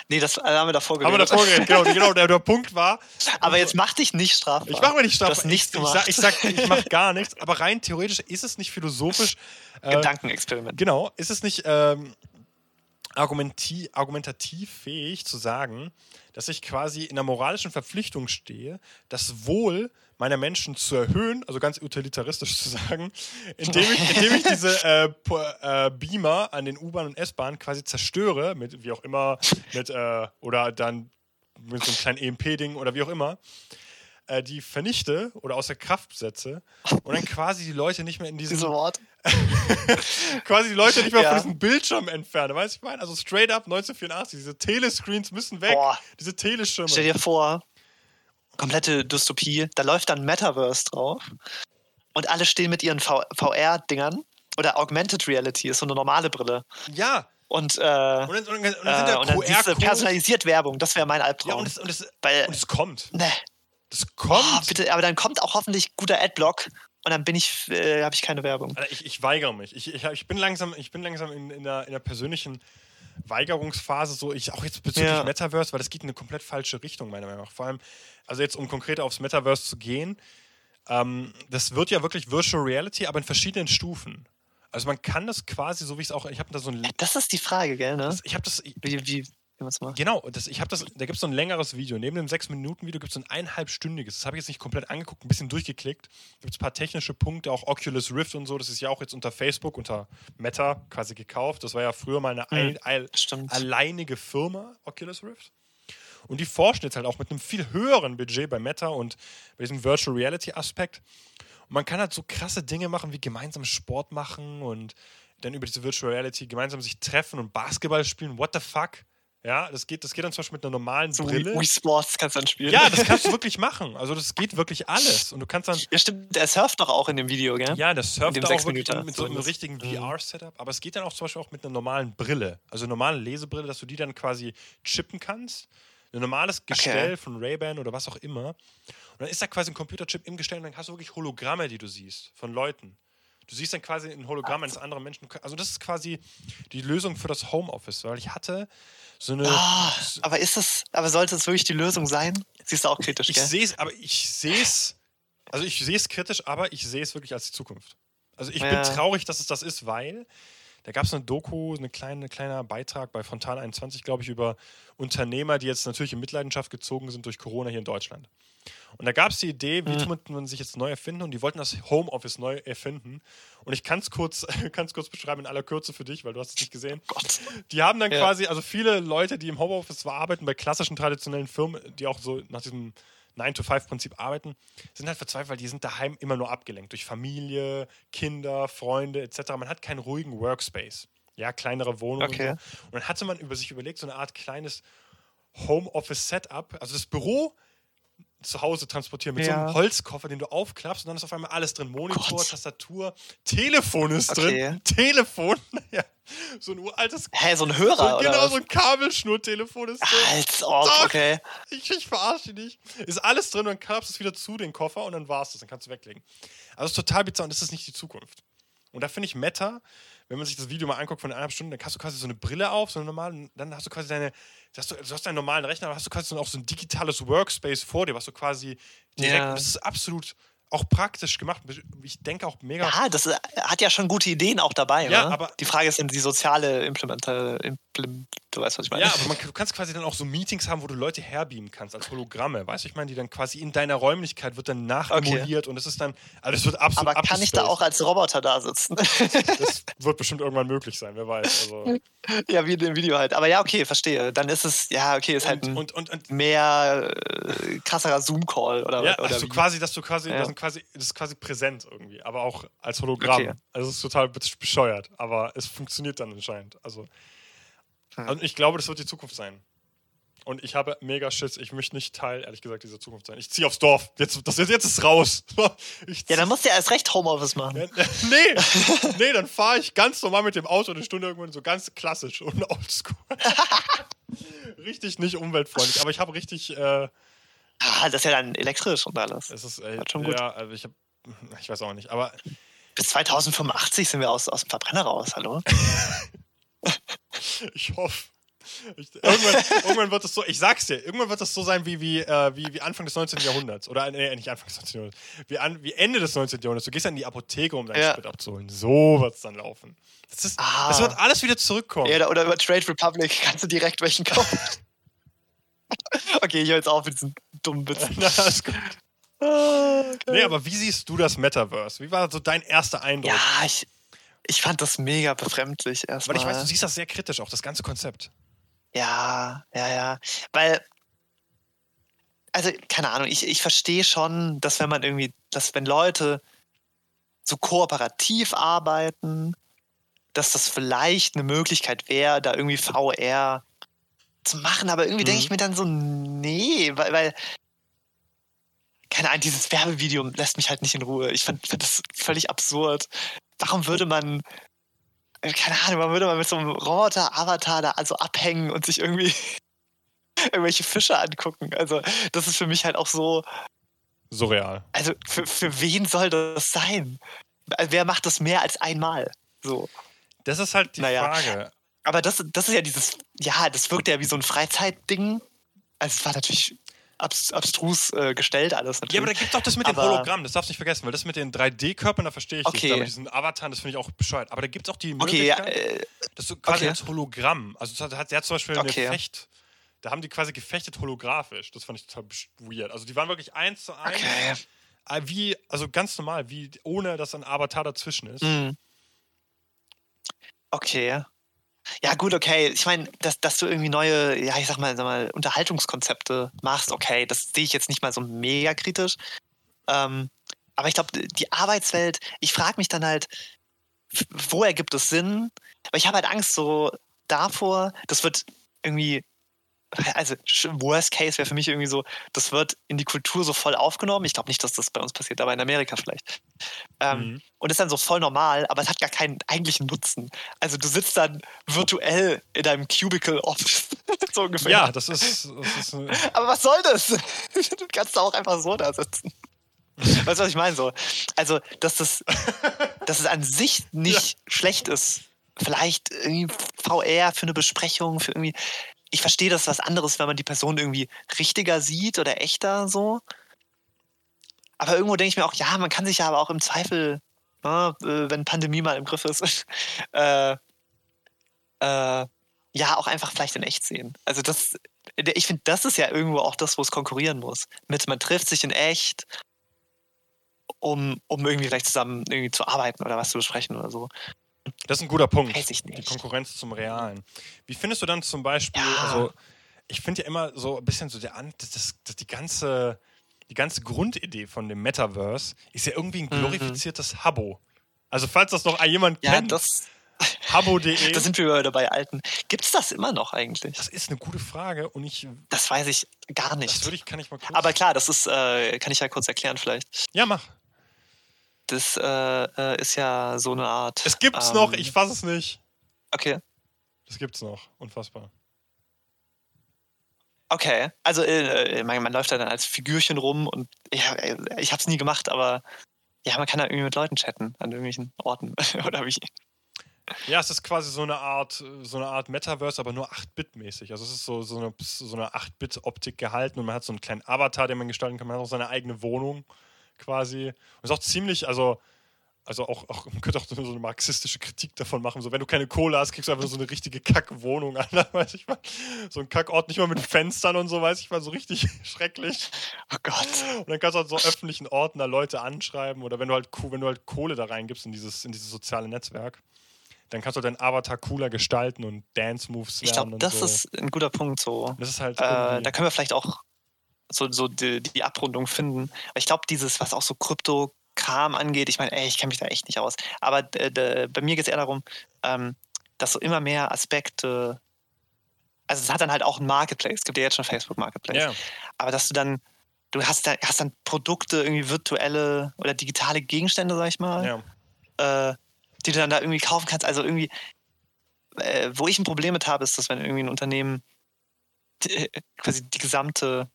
Nee, das haben wir davor geredet. Haben wir davor geredet, genau. genau der, der, Punkt war. Aber jetzt mach dich nicht strafbar. Ich mache mir nicht strafbar. Ich, ich, sag, ich, sag, ich mach gar nichts. Aber rein theoretisch ist es nicht philosophisch. Äh, Gedankenexperiment. Genau. Ist es nicht ähm, argumentativ fähig zu sagen, dass ich quasi in der moralischen Verpflichtung stehe, das Wohl meiner Menschen zu erhöhen, also ganz utilitaristisch zu sagen, indem ich, indem ich diese äh, äh, Beamer an den U-Bahn und S-Bahnen quasi zerstöre, mit wie auch immer, mit äh, oder dann mit so einem kleinen EMP-Ding oder wie auch immer äh, die vernichte oder außer Kraft setze und dann quasi die Leute nicht mehr in diesem. Diese Wort. quasi die Leute nicht mehr ja. von diesem Bildschirm entfernen. Weißt du, ich meine? Also straight up 1984, diese Telescreens müssen weg. Boah. Diese Teleschirme. Stell dir vor, komplette Dystopie, da läuft dann Metaverse drauf und alle stehen mit ihren VR-Dingern oder Augmented Reality ist so eine normale Brille. Ja, und, äh, und, dann, und, dann, und dann, äh, und dann personalisiert Werbung, das wäre mein Albtraum. Ja, und es, und es, Weil, und es kommt. Ne. Das kommt. Oh, bitte, aber dann kommt auch hoffentlich guter Adblock und dann bin ich, äh, habe ich keine Werbung. Also ich, ich weigere mich. Ich, ich, ich bin langsam, ich bin langsam in, in, der, in der persönlichen Weigerungsphase, so ich auch jetzt bezüglich Ja. Metaverse, weil das geht in eine komplett falsche Richtung, meiner Meinung nach. Vor allem, also jetzt um konkret aufs Metaverse zu gehen, ähm, das wird ja wirklich Virtual Reality, aber in verschiedenen Stufen. Also man kann das quasi, so wie ich es auch, ich habe da so ein, Ja, das ist die Frage, gell, ne? das, ich habe das, Wie, wie, wie es macht. Genau, das, ich habe das, da gibt es so ein längeres Video. Neben dem 6-Minuten-Video gibt es so ein eineinhalbstündiges. Das habe ich jetzt nicht komplett angeguckt, ein bisschen durchgeklickt. Da gibt es ein paar technische Punkte, auch Oculus Rift und so. Das ist ja auch jetzt unter Facebook, unter Meta quasi gekauft. Das war ja früher mal eine ein, ein, Stimmt. alleinige Firma, Oculus Rift. Und die forschen jetzt halt auch mit einem viel höheren Budget bei Meta und bei diesem Virtual Reality Aspekt. Und man kann halt so krasse Dinge machen, wie gemeinsam Sport machen und dann über diese Virtual Reality gemeinsam sich treffen und Basketball spielen. What the fuck? Ja, das geht, das geht dann zum Beispiel mit einer normalen So Brille. Wii, Sports kannst du dann spielen. Ja, das kannst du wirklich machen. Also das geht wirklich alles. Und du kannst dann, Ja, stimmt. Der surft doch auch in dem Video, gell? ja, das surft auch wirklich Minuten mit so einem richtigen Mhm. VR-Setup. Aber es geht dann auch zum Beispiel auch mit einer normalen Brille. Also eine normale Lesebrille, dass du die dann quasi chippen kannst. Ein normales Gestell von Ray-Ban oder was auch immer. Und dann ist da quasi ein Computerchip im Gestell und dann hast du wirklich Hologramme, die du siehst von Leuten. Du siehst dann quasi ein Hologramm eines anderen Menschen. Also das ist quasi die Lösung für das Homeoffice, weil ich hatte so eine. Ah, aber ist das, aber sollte es wirklich die Lösung sein? Siehst du auch kritisch, Ich gell? sehe es, aber ich sehe es, also ich sehe es kritisch, aber ich sehe es wirklich als die Zukunft. Also ich Ja. bin traurig, dass es das ist, weil da gab es eine Doku, eine kleine, kleiner Beitrag bei Fontan 21, glaube ich, über Unternehmer, die jetzt natürlich in Mitleidenschaft gezogen sind durch Corona hier in Deutschland. Und da gab es die Idee, wie Mhm. tut man sich jetzt neu erfinden und die wollten das Homeoffice neu erfinden. Und ich kann es kurz, kann's kurz beschreiben in aller Kürze für dich, weil du hast es nicht gesehen. Gott. Die haben dann Ja. quasi, also viele Leute, die im Homeoffice zwar arbeiten, bei klassischen traditionellen Firmen, die auch so nach diesem 9-to-5-Prinzip arbeiten, sind halt verzweifelt, weil die sind daheim immer nur abgelenkt durch Familie, Kinder, Freunde etc. Man hat keinen ruhigen Workspace. Ja, kleinere Wohnungen. Okay. Und, so. und dann hatte man über sich überlegt, so eine Art kleines Homeoffice-Setup, also das Büro zu Hause transportieren mit so Ja. einem Holzkoffer, den du aufklappst und dann ist auf einmal alles drin. Monitor, Gott. Tastatur, Telefon ist Okay. drin. Telefon, ja. So ein uraltes Hä, so ein Hörer, so, genau, so ein Kabelschnurtelefon ist drin. Als ob, Doch. okay. Ich, ich verarsche dich nicht. Ist alles drin und dann klappst du es wieder zu, den Koffer, und dann war's das. Dann kannst du weglegen. Also, es ist total bizarr und das ist nicht die Zukunft. Und da finde ich Meta, wenn man sich das Video mal anguckt von eineinhalb Stunden, dann hast du quasi so eine Brille auf, so eine normale, dann hast du quasi deine, hast du, du hast deinen normalen Rechner, aber hast du quasi auch so ein digitales Workspace vor dir, was du quasi direkt, Ja. das ist absolut auch praktisch gemacht. Ich denke auch mega. Ja, das äh, hat ja schon gute Ideen auch dabei. Ja, ne? aber- die Frage ist dann die soziale Implementa Implim du weißt, was ich meine. Ja, aber man, du kannst quasi dann auch so Meetings haben, wo du Leute herbeamen kannst als Hologramme. Weißt du, ich meine, die dann quasi in deiner Räumlichkeit wird dann nachemuliert und es ist dann, also das wird absolut aber kann ich da auch als Roboter da sitzen? Das wird bestimmt irgendwann möglich sein, wer weiß. Also, ja, wie in dem Video halt. Aber ja, okay, verstehe. Dann ist es, ja, okay, ist halt und, ein und, und, mehr äh, krasserer Zoom-Call oder, ja, oder also wie? quasi, dass du quasi, Ja. Quasi, das ist quasi präsent irgendwie, aber auch als Hologramm. Okay. Also es ist total be- bescheuert, aber es funktioniert dann anscheinend. Also, Hm. und ich glaube, das wird die Zukunft sein. Und ich habe mega Schiss. Ich möchte nicht Teil, ehrlich gesagt, dieser Zukunft sein. Ich ziehe aufs Dorf. Jetzt, das, jetzt ist raus. Ja, dann musst du ja erst recht Homeoffice machen. Ja, nee, nee, dann fahre ich ganz normal mit dem Auto eine Stunde irgendwann so ganz klassisch und oldschool. richtig nicht umweltfreundlich, aber ich habe richtig, äh, Ah, das ist ja dann elektrisch und alles. es ist, äh, schon gut. ja, also ich habe, ich weiß auch nicht, aber Bis 2085 sind wir aus, aus dem Verbrenner raus, hallo? ich hoffe. Ich, irgendwann, irgendwann wird es so, ich sag's dir, irgendwann wird es so sein wie, wie, äh, wie, wie Anfang des 19. Jahrhunderts. Oder nee, nicht Anfang des 19. Jahrhunderts. Wie, an, wie Ende des 19. Jahrhunderts. Du gehst dann in die Apotheke, um deinen Ja. Sprit abzuholen. So wird's dann laufen. Das, ist, Ah. das wird alles wieder zurückkommen. Ja, oder über Trade Republic kannst du direkt welchen kaufen. Okay, ich höre jetzt auf mit diesen dummen Witzen. Na, alles gut. Ah, okay. Nee, aber wie siehst du das Metaverse? Wie war so dein erster Eindruck? Ja, ich, ich fand das mega befremdlich erstmal. Weil ich weiß, du siehst das sehr kritisch, auch das ganze Konzept. Ja, ja, ja. Weil, also, keine Ahnung, ich, ich verstehe schon, dass wenn man irgendwie, dass wenn Leute so kooperativ arbeiten, dass das vielleicht eine Möglichkeit wäre, da irgendwie VR zu machen. Aber irgendwie denke Mhm. ich mir dann so, nee, weil, weil keine Ahnung, dieses Werbevideo lässt mich halt nicht in Ruhe. Ich fand, fand das völlig absurd. Warum würde man, äh, keine Ahnung, warum würde man mit so einem Roboter-Avatar da also abhängen und sich irgendwie irgendwelche Fische angucken? Also, das ist für mich halt auch so, surreal. Also für, für wen soll das sein? Wer macht das mehr als einmal? So. Das ist halt die Naja. Frage. Aber das, das ist ja dieses, ja, das wirkt ja wie so ein Freizeitding. Also es war natürlich abs abstrus äh, gestellt alles natürlich. Ja, aber da gibt es auch das mit den Aber- Hologrammen, das darfst du nicht vergessen, weil das mit den 3D-Körpern, da verstehe ich Okay. nicht. Aber diesen Avataren, das finde ich auch bescheuert. Aber da gibt es auch die okay, ja, Möglichkeit, äh, dass du quasi okay. als Hologramm, also es hat, der hat zum Beispiel Okay. eine Fecht, da haben die quasi gefechtet holographisch. Das fand ich total weird. Also die waren wirklich eins zu eins, okay. äh, wie, also ganz normal, wie ohne dass ein Avatar dazwischen ist. Mhm. Okay. Ja, gut, okay. Ich meine, dass, dass du irgendwie neue, ja, ich sag mal, sag mal, Unterhaltungskonzepte machst, okay, das sehe ich jetzt nicht mal so mega kritisch. Ähm, aber ich glaube, die Arbeitswelt, ich frage mich dann halt, wo ergibt es Sinn? Aber ich habe halt Angst so davor, das wird irgendwie, also Worst Case wäre für mich irgendwie so, das wird in die Kultur so voll aufgenommen. Ich glaube nicht, dass das bei uns passiert, aber in Amerika vielleicht. Ähm, Mhm. und ist dann so voll normal, aber es hat gar keinen eigentlichen Nutzen. Also du sitzt dann virtuell in deinem Cubicle Office, so ungefähr. Ja, das ist, das ist äh, Aber was soll das? Du kannst auch einfach so da sitzen. Weißt du, was ich meine? So, also, dass das, dass es an sich nicht schlecht ist. Vielleicht irgendwie VR für eine Besprechung, für irgendwie. Ich verstehe das was anderes, wenn man die Person irgendwie richtiger sieht oder echter so. Aber irgendwo denke ich mir auch, ja, man kann sich ja aber auch im Zweifel, ne, äh, wenn Pandemie mal im Griff ist, äh, äh, ja, auch einfach vielleicht in echt sehen. Also das, ich finde, das ist ja irgendwo auch das, wo es konkurrieren muss. Mit man trifft sich in echt, um, um irgendwie vielleicht zusammen irgendwie zu arbeiten oder was zu besprechen oder so. Das ist ein guter Punkt. Weiß ich Die nicht. Konkurrenz zum Realen. Wie findest du dann zum Beispiel, Ja. also ich finde ja immer so ein bisschen so der An das, das, das die ganze die ganze Grundidee von dem Metaverse ist ja irgendwie ein Mhm. glorifiziertes Habbo. Also falls das noch jemand Ja, kennt, das, habbo.de. da sind wir wieder bei Alten. Gibt es das immer noch eigentlich? Das ist eine gute Frage und ich Das weiß ich gar das nicht. würde ich kann ich mal kurz Aber klar, das ist, äh, kann ich ja kurz erklären vielleicht. Ja, mach. Das äh, äh, ist ja so eine Art. Es gibt's ähm, noch, ich fass es nicht. Okay. Das gibt's noch, unfassbar. Okay, also äh, man, man läuft da dann als Figürchen rum und ja, äh, ich habe es nie gemacht, aber ja, man kann da irgendwie mit Leuten chatten an irgendwelchen Orten oder wie. Ja, es ist quasi so eine Art, so eine Art Metaverse, aber nur 8-Bit-mäßig. Also es ist so, so eine, so eine 8-Bit-Optik gehalten und man hat so einen kleinen Avatar, den man gestalten kann. Man hat auch seine eigene Wohnung quasi. Und ist auch ziemlich, also, also auch, auch man könnte auch so eine marxistische Kritik davon machen. So, wenn du keine Kohle hast, kriegst du einfach so eine richtige Kackwohnung an, weiß ich mal. So ein Kackort, nicht mal mit Fenstern und so, weiß ich mal, so richtig schrecklich. Oh Gott. Und dann kannst du halt so öffentlichen Orten da Leute anschreiben oder wenn du halt, wenn du halt Kohle da reingibst in dieses, in dieses soziale Netzwerk, dann kannst du deinen Avatar cooler gestalten und Dance-Moves lernen Ich glaube, das so. ist ein guter Punkt so. das ist halt Äh, da können wir vielleicht auch so, so die, die Abrundung finden. Aber ich glaube, dieses, was auch so Krypto-Kram angeht, ich meine, ey, ich kenne mich da echt nicht aus. Aber äh, bei mir geht es eher darum, ähm, dass so immer mehr Aspekte. Also es hat dann halt auch ein Marketplace, es gibt ja jetzt schon Facebook Marketplace. ja, aber dass du dann, du hast, da, hast dann Produkte, irgendwie virtuelle oder digitale Gegenstände, sag ich mal, ja. äh, die du dann da irgendwie kaufen kannst. Also irgendwie, äh, wo ich ein Problem mit habe, ist, dass wenn irgendwie ein Unternehmen die, quasi die gesamte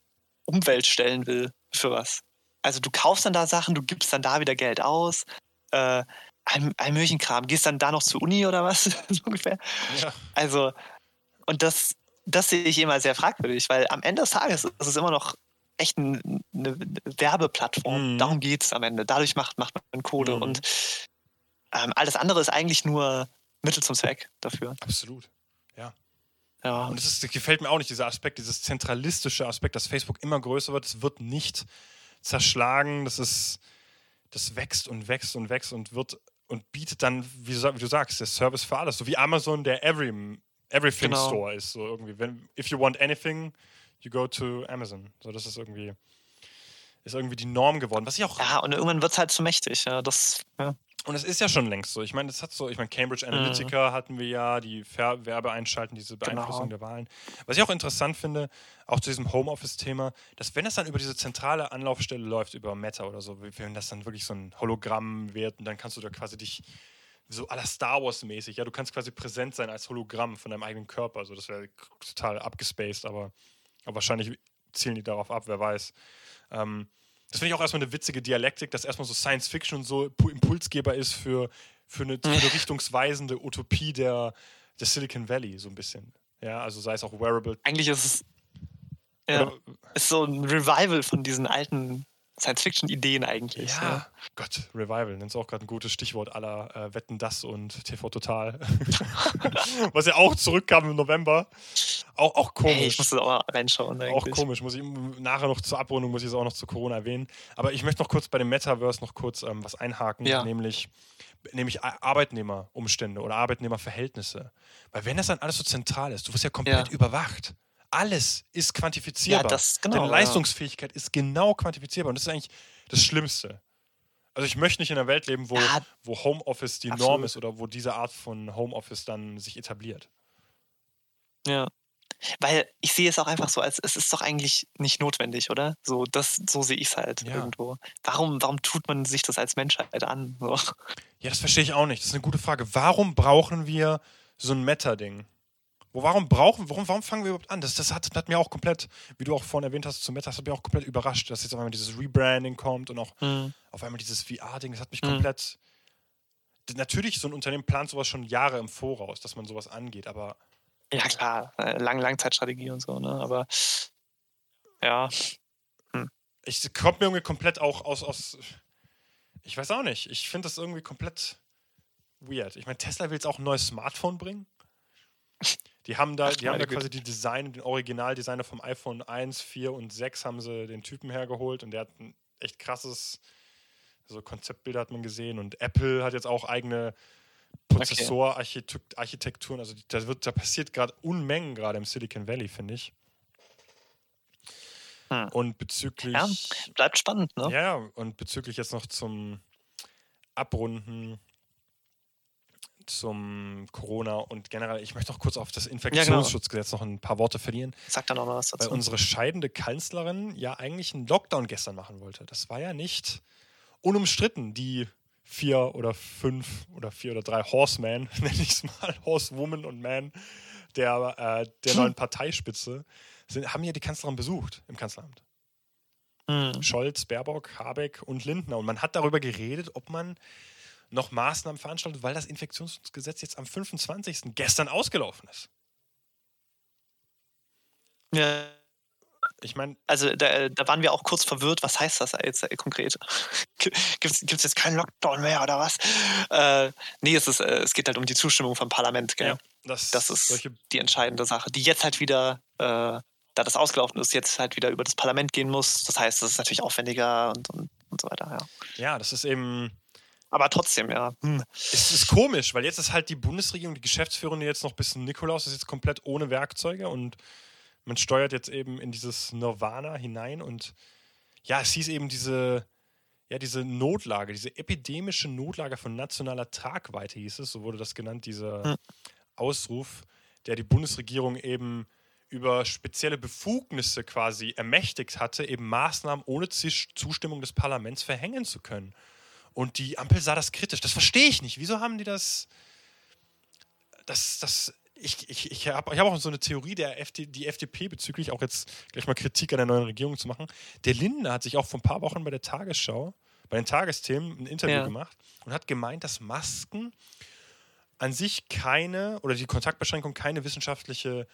Umwelt stellen will für was. Also du kaufst dann da Sachen, du gibst dann da wieder Geld aus, äh, ein, ein möglichen Kram, gehst dann da noch zur Uni oder was, so ungefähr. ja. Also, und das, das sehe ich immer sehr fragwürdig, weil am Ende des Tages ist es immer noch echt ein, eine Werbeplattform. Mhm. Darum geht es am Ende. Dadurch macht, macht man Kohle. Mhm. Und ähm, alles andere ist eigentlich nur Mittel zum Zweck dafür. Absolut. Ja. Und das, ist, das gefällt mir auch nicht, dieser Aspekt, dieses zentralistische Aspekt, dass Facebook immer größer wird. Es wird nicht zerschlagen. Das ist, das wächst und wächst und wächst und wird und bietet dann, wie du, sa- wie du sagst, der Service für alles. So wie Amazon der Every, Everything Genau. Store ist. So irgendwie, wenn, if you want anything, you go to Amazon. So, das ist irgendwie, ist irgendwie die Norm geworden. Was ich auch ja, und irgendwann wird es halt zu mächtig. Ja, das, ja. Und es ist ja schon längst so. Ich meine, es hat so, ich meine, Cambridge Analytica hatten wir ja, die Ver Werbeeinschalten, diese Beeinflussung der Wahlen. Was ich auch interessant finde, auch zu diesem Homeoffice-Thema, dass wenn das dann über diese zentrale Anlaufstelle läuft, über Meta oder so, wenn das dann wirklich so ein Hologramm wird und dann kannst du da quasi dich so la Star Wars-mäßig, ja, du kannst quasi präsent sein als Hologramm von deinem eigenen Körper. Also das wäre total abgespaced, aber, aber wahrscheinlich zielen die darauf ab, wer weiß. Ähm, das finde ich auch erstmal eine witzige Dialektik, dass erstmal so Science Fiction und so Impulsgeber ist für, für, eine, für eine richtungsweisende Utopie der, der Silicon Valley, so ein bisschen. Ja, also sei es auch Wearable. Eigentlich ist es ja, ist so ein Revival von diesen alten Science-Fiction-Ideen eigentlich. Ja, ja. Gott, Revival, nennst du auch gerade ein gutes Stichwort aller äh, Wetten das und TV Total. Was ja auch zurückkam im November. Auch, auch komisch. Hey, ich muss das auch mal reinschauen. Eigentlich. Auch komisch. Muss ich nachher noch zur Abrundung muss ich es auch noch zu Corona erwähnen. Aber ich möchte noch kurz bei dem Metaverse noch kurz ähm, was einhaken, ja. nämlich, nämlich Arbeitnehmerumstände oder Arbeitnehmerverhältnisse. Weil wenn das dann alles so zentral ist, du wirst ja komplett ja. überwacht alles ist quantifizierbar. Ja, das, genau, Deine Leistungsfähigkeit ja. ist genau quantifizierbar. Und das ist eigentlich das Schlimmste. Also ich möchte nicht in einer Welt leben, wo, ja, wo Homeoffice die absolut. Norm ist oder wo diese Art von Homeoffice dann sich etabliert. Ja. Weil ich sehe es auch einfach so, als es ist doch eigentlich nicht notwendig, oder? So, das, so sehe ich es halt ja. irgendwo. Warum, warum tut man sich das als Menschheit an? So. Ja, das verstehe ich auch nicht. Das ist eine gute Frage. Warum brauchen wir so ein Meta-Ding? Wo, warum brauchen, warum, warum fangen wir überhaupt an? Das, das hat, hat, mir auch komplett, wie du auch vorhin erwähnt hast, zu Meta, das hat mich auch komplett überrascht, dass jetzt auf einmal dieses Rebranding kommt und auch mhm. auf einmal dieses VR-Ding. Das hat mich mhm. komplett. Natürlich, so ein Unternehmen plant sowas schon Jahre im Voraus, dass man sowas angeht, aber. Ja, klar, äh, Lang Langzeitstrategie und so, ne? Aber ja. Hm. Ich kommt mir irgendwie komplett auch aus, aus. Ich weiß auch nicht. Ich finde das irgendwie komplett weird. Ich meine, Tesla will jetzt auch ein neues Smartphone bringen. Die haben da, die haben da quasi die Design, den Originaldesigner vom iPhone 1, 4 und 6 haben sie den Typen hergeholt und der hat ein echt krasses, so Konzeptbilder hat man gesehen und Apple hat jetzt auch eigene Prozessorarchitekturen, also da wird, da passiert gerade Unmengen gerade im Silicon Valley, finde ich. Hm. Und bezüglich. Ja, bleibt spannend, ne? Ja, und bezüglich jetzt noch zum Abrunden zum Corona und generell, ich möchte noch kurz auf das Infektionsschutzgesetz ja, genau. noch ein paar Worte verlieren. Sag da noch mal was dazu. Weil unsere scheidende Kanzlerin ja eigentlich einen Lockdown gestern machen wollte. Das war ja nicht unumstritten, die vier oder fünf oder vier oder drei Horsemen, nenne ich es mal, Horsewoman und Man der, äh, der hm. neuen Parteispitze, sind, haben ja die Kanzlerin besucht im Kanzleramt. Hm. Scholz, Baerbock, Habeck und Lindner. Und man hat darüber geredet, ob man noch Maßnahmen veranstaltet, weil das Infektionsgesetz jetzt am 25. gestern ausgelaufen ist. Ja. Ich meine. Also da, da, waren wir auch kurz verwirrt, was heißt das jetzt konkret? Gibt es jetzt keinen Lockdown mehr oder was? Äh, nee, es, ist, äh, es geht halt um die Zustimmung vom Parlament, gell? Ja, das, das ist die entscheidende Sache, die jetzt halt wieder, äh, da das ausgelaufen ist, jetzt halt wieder über das Parlament gehen muss. Das heißt, das ist natürlich aufwendiger und, und, und so weiter, ja. Ja, das ist eben aber trotzdem, ja. Hm. Es ist komisch, weil jetzt ist halt die Bundesregierung, die Geschäftsführung jetzt noch bis Nikolaus ist jetzt komplett ohne Werkzeuge und man steuert jetzt eben in dieses Nirvana hinein und ja, es hieß eben diese, ja, diese Notlage, diese epidemische Notlage von nationaler Tragweite hieß es, so wurde das genannt, dieser hm. Ausruf, der die Bundesregierung eben über spezielle Befugnisse quasi ermächtigt hatte, eben Maßnahmen ohne Zustimmung des Parlaments verhängen zu können. Und die Ampel sah das kritisch. Das verstehe ich nicht. Wieso haben die das. Das, das, ich, ich, ich habe ich hab auch so eine Theorie der FD, die FDP bezüglich, auch jetzt gleich mal Kritik an der neuen Regierung zu machen. Der Lindner hat sich auch vor ein paar Wochen bei der Tagesschau, bei den Tagesthemen ein Interview ja. gemacht und hat gemeint, dass Masken an sich keine oder die Kontaktbeschränkung keine wissenschaftliche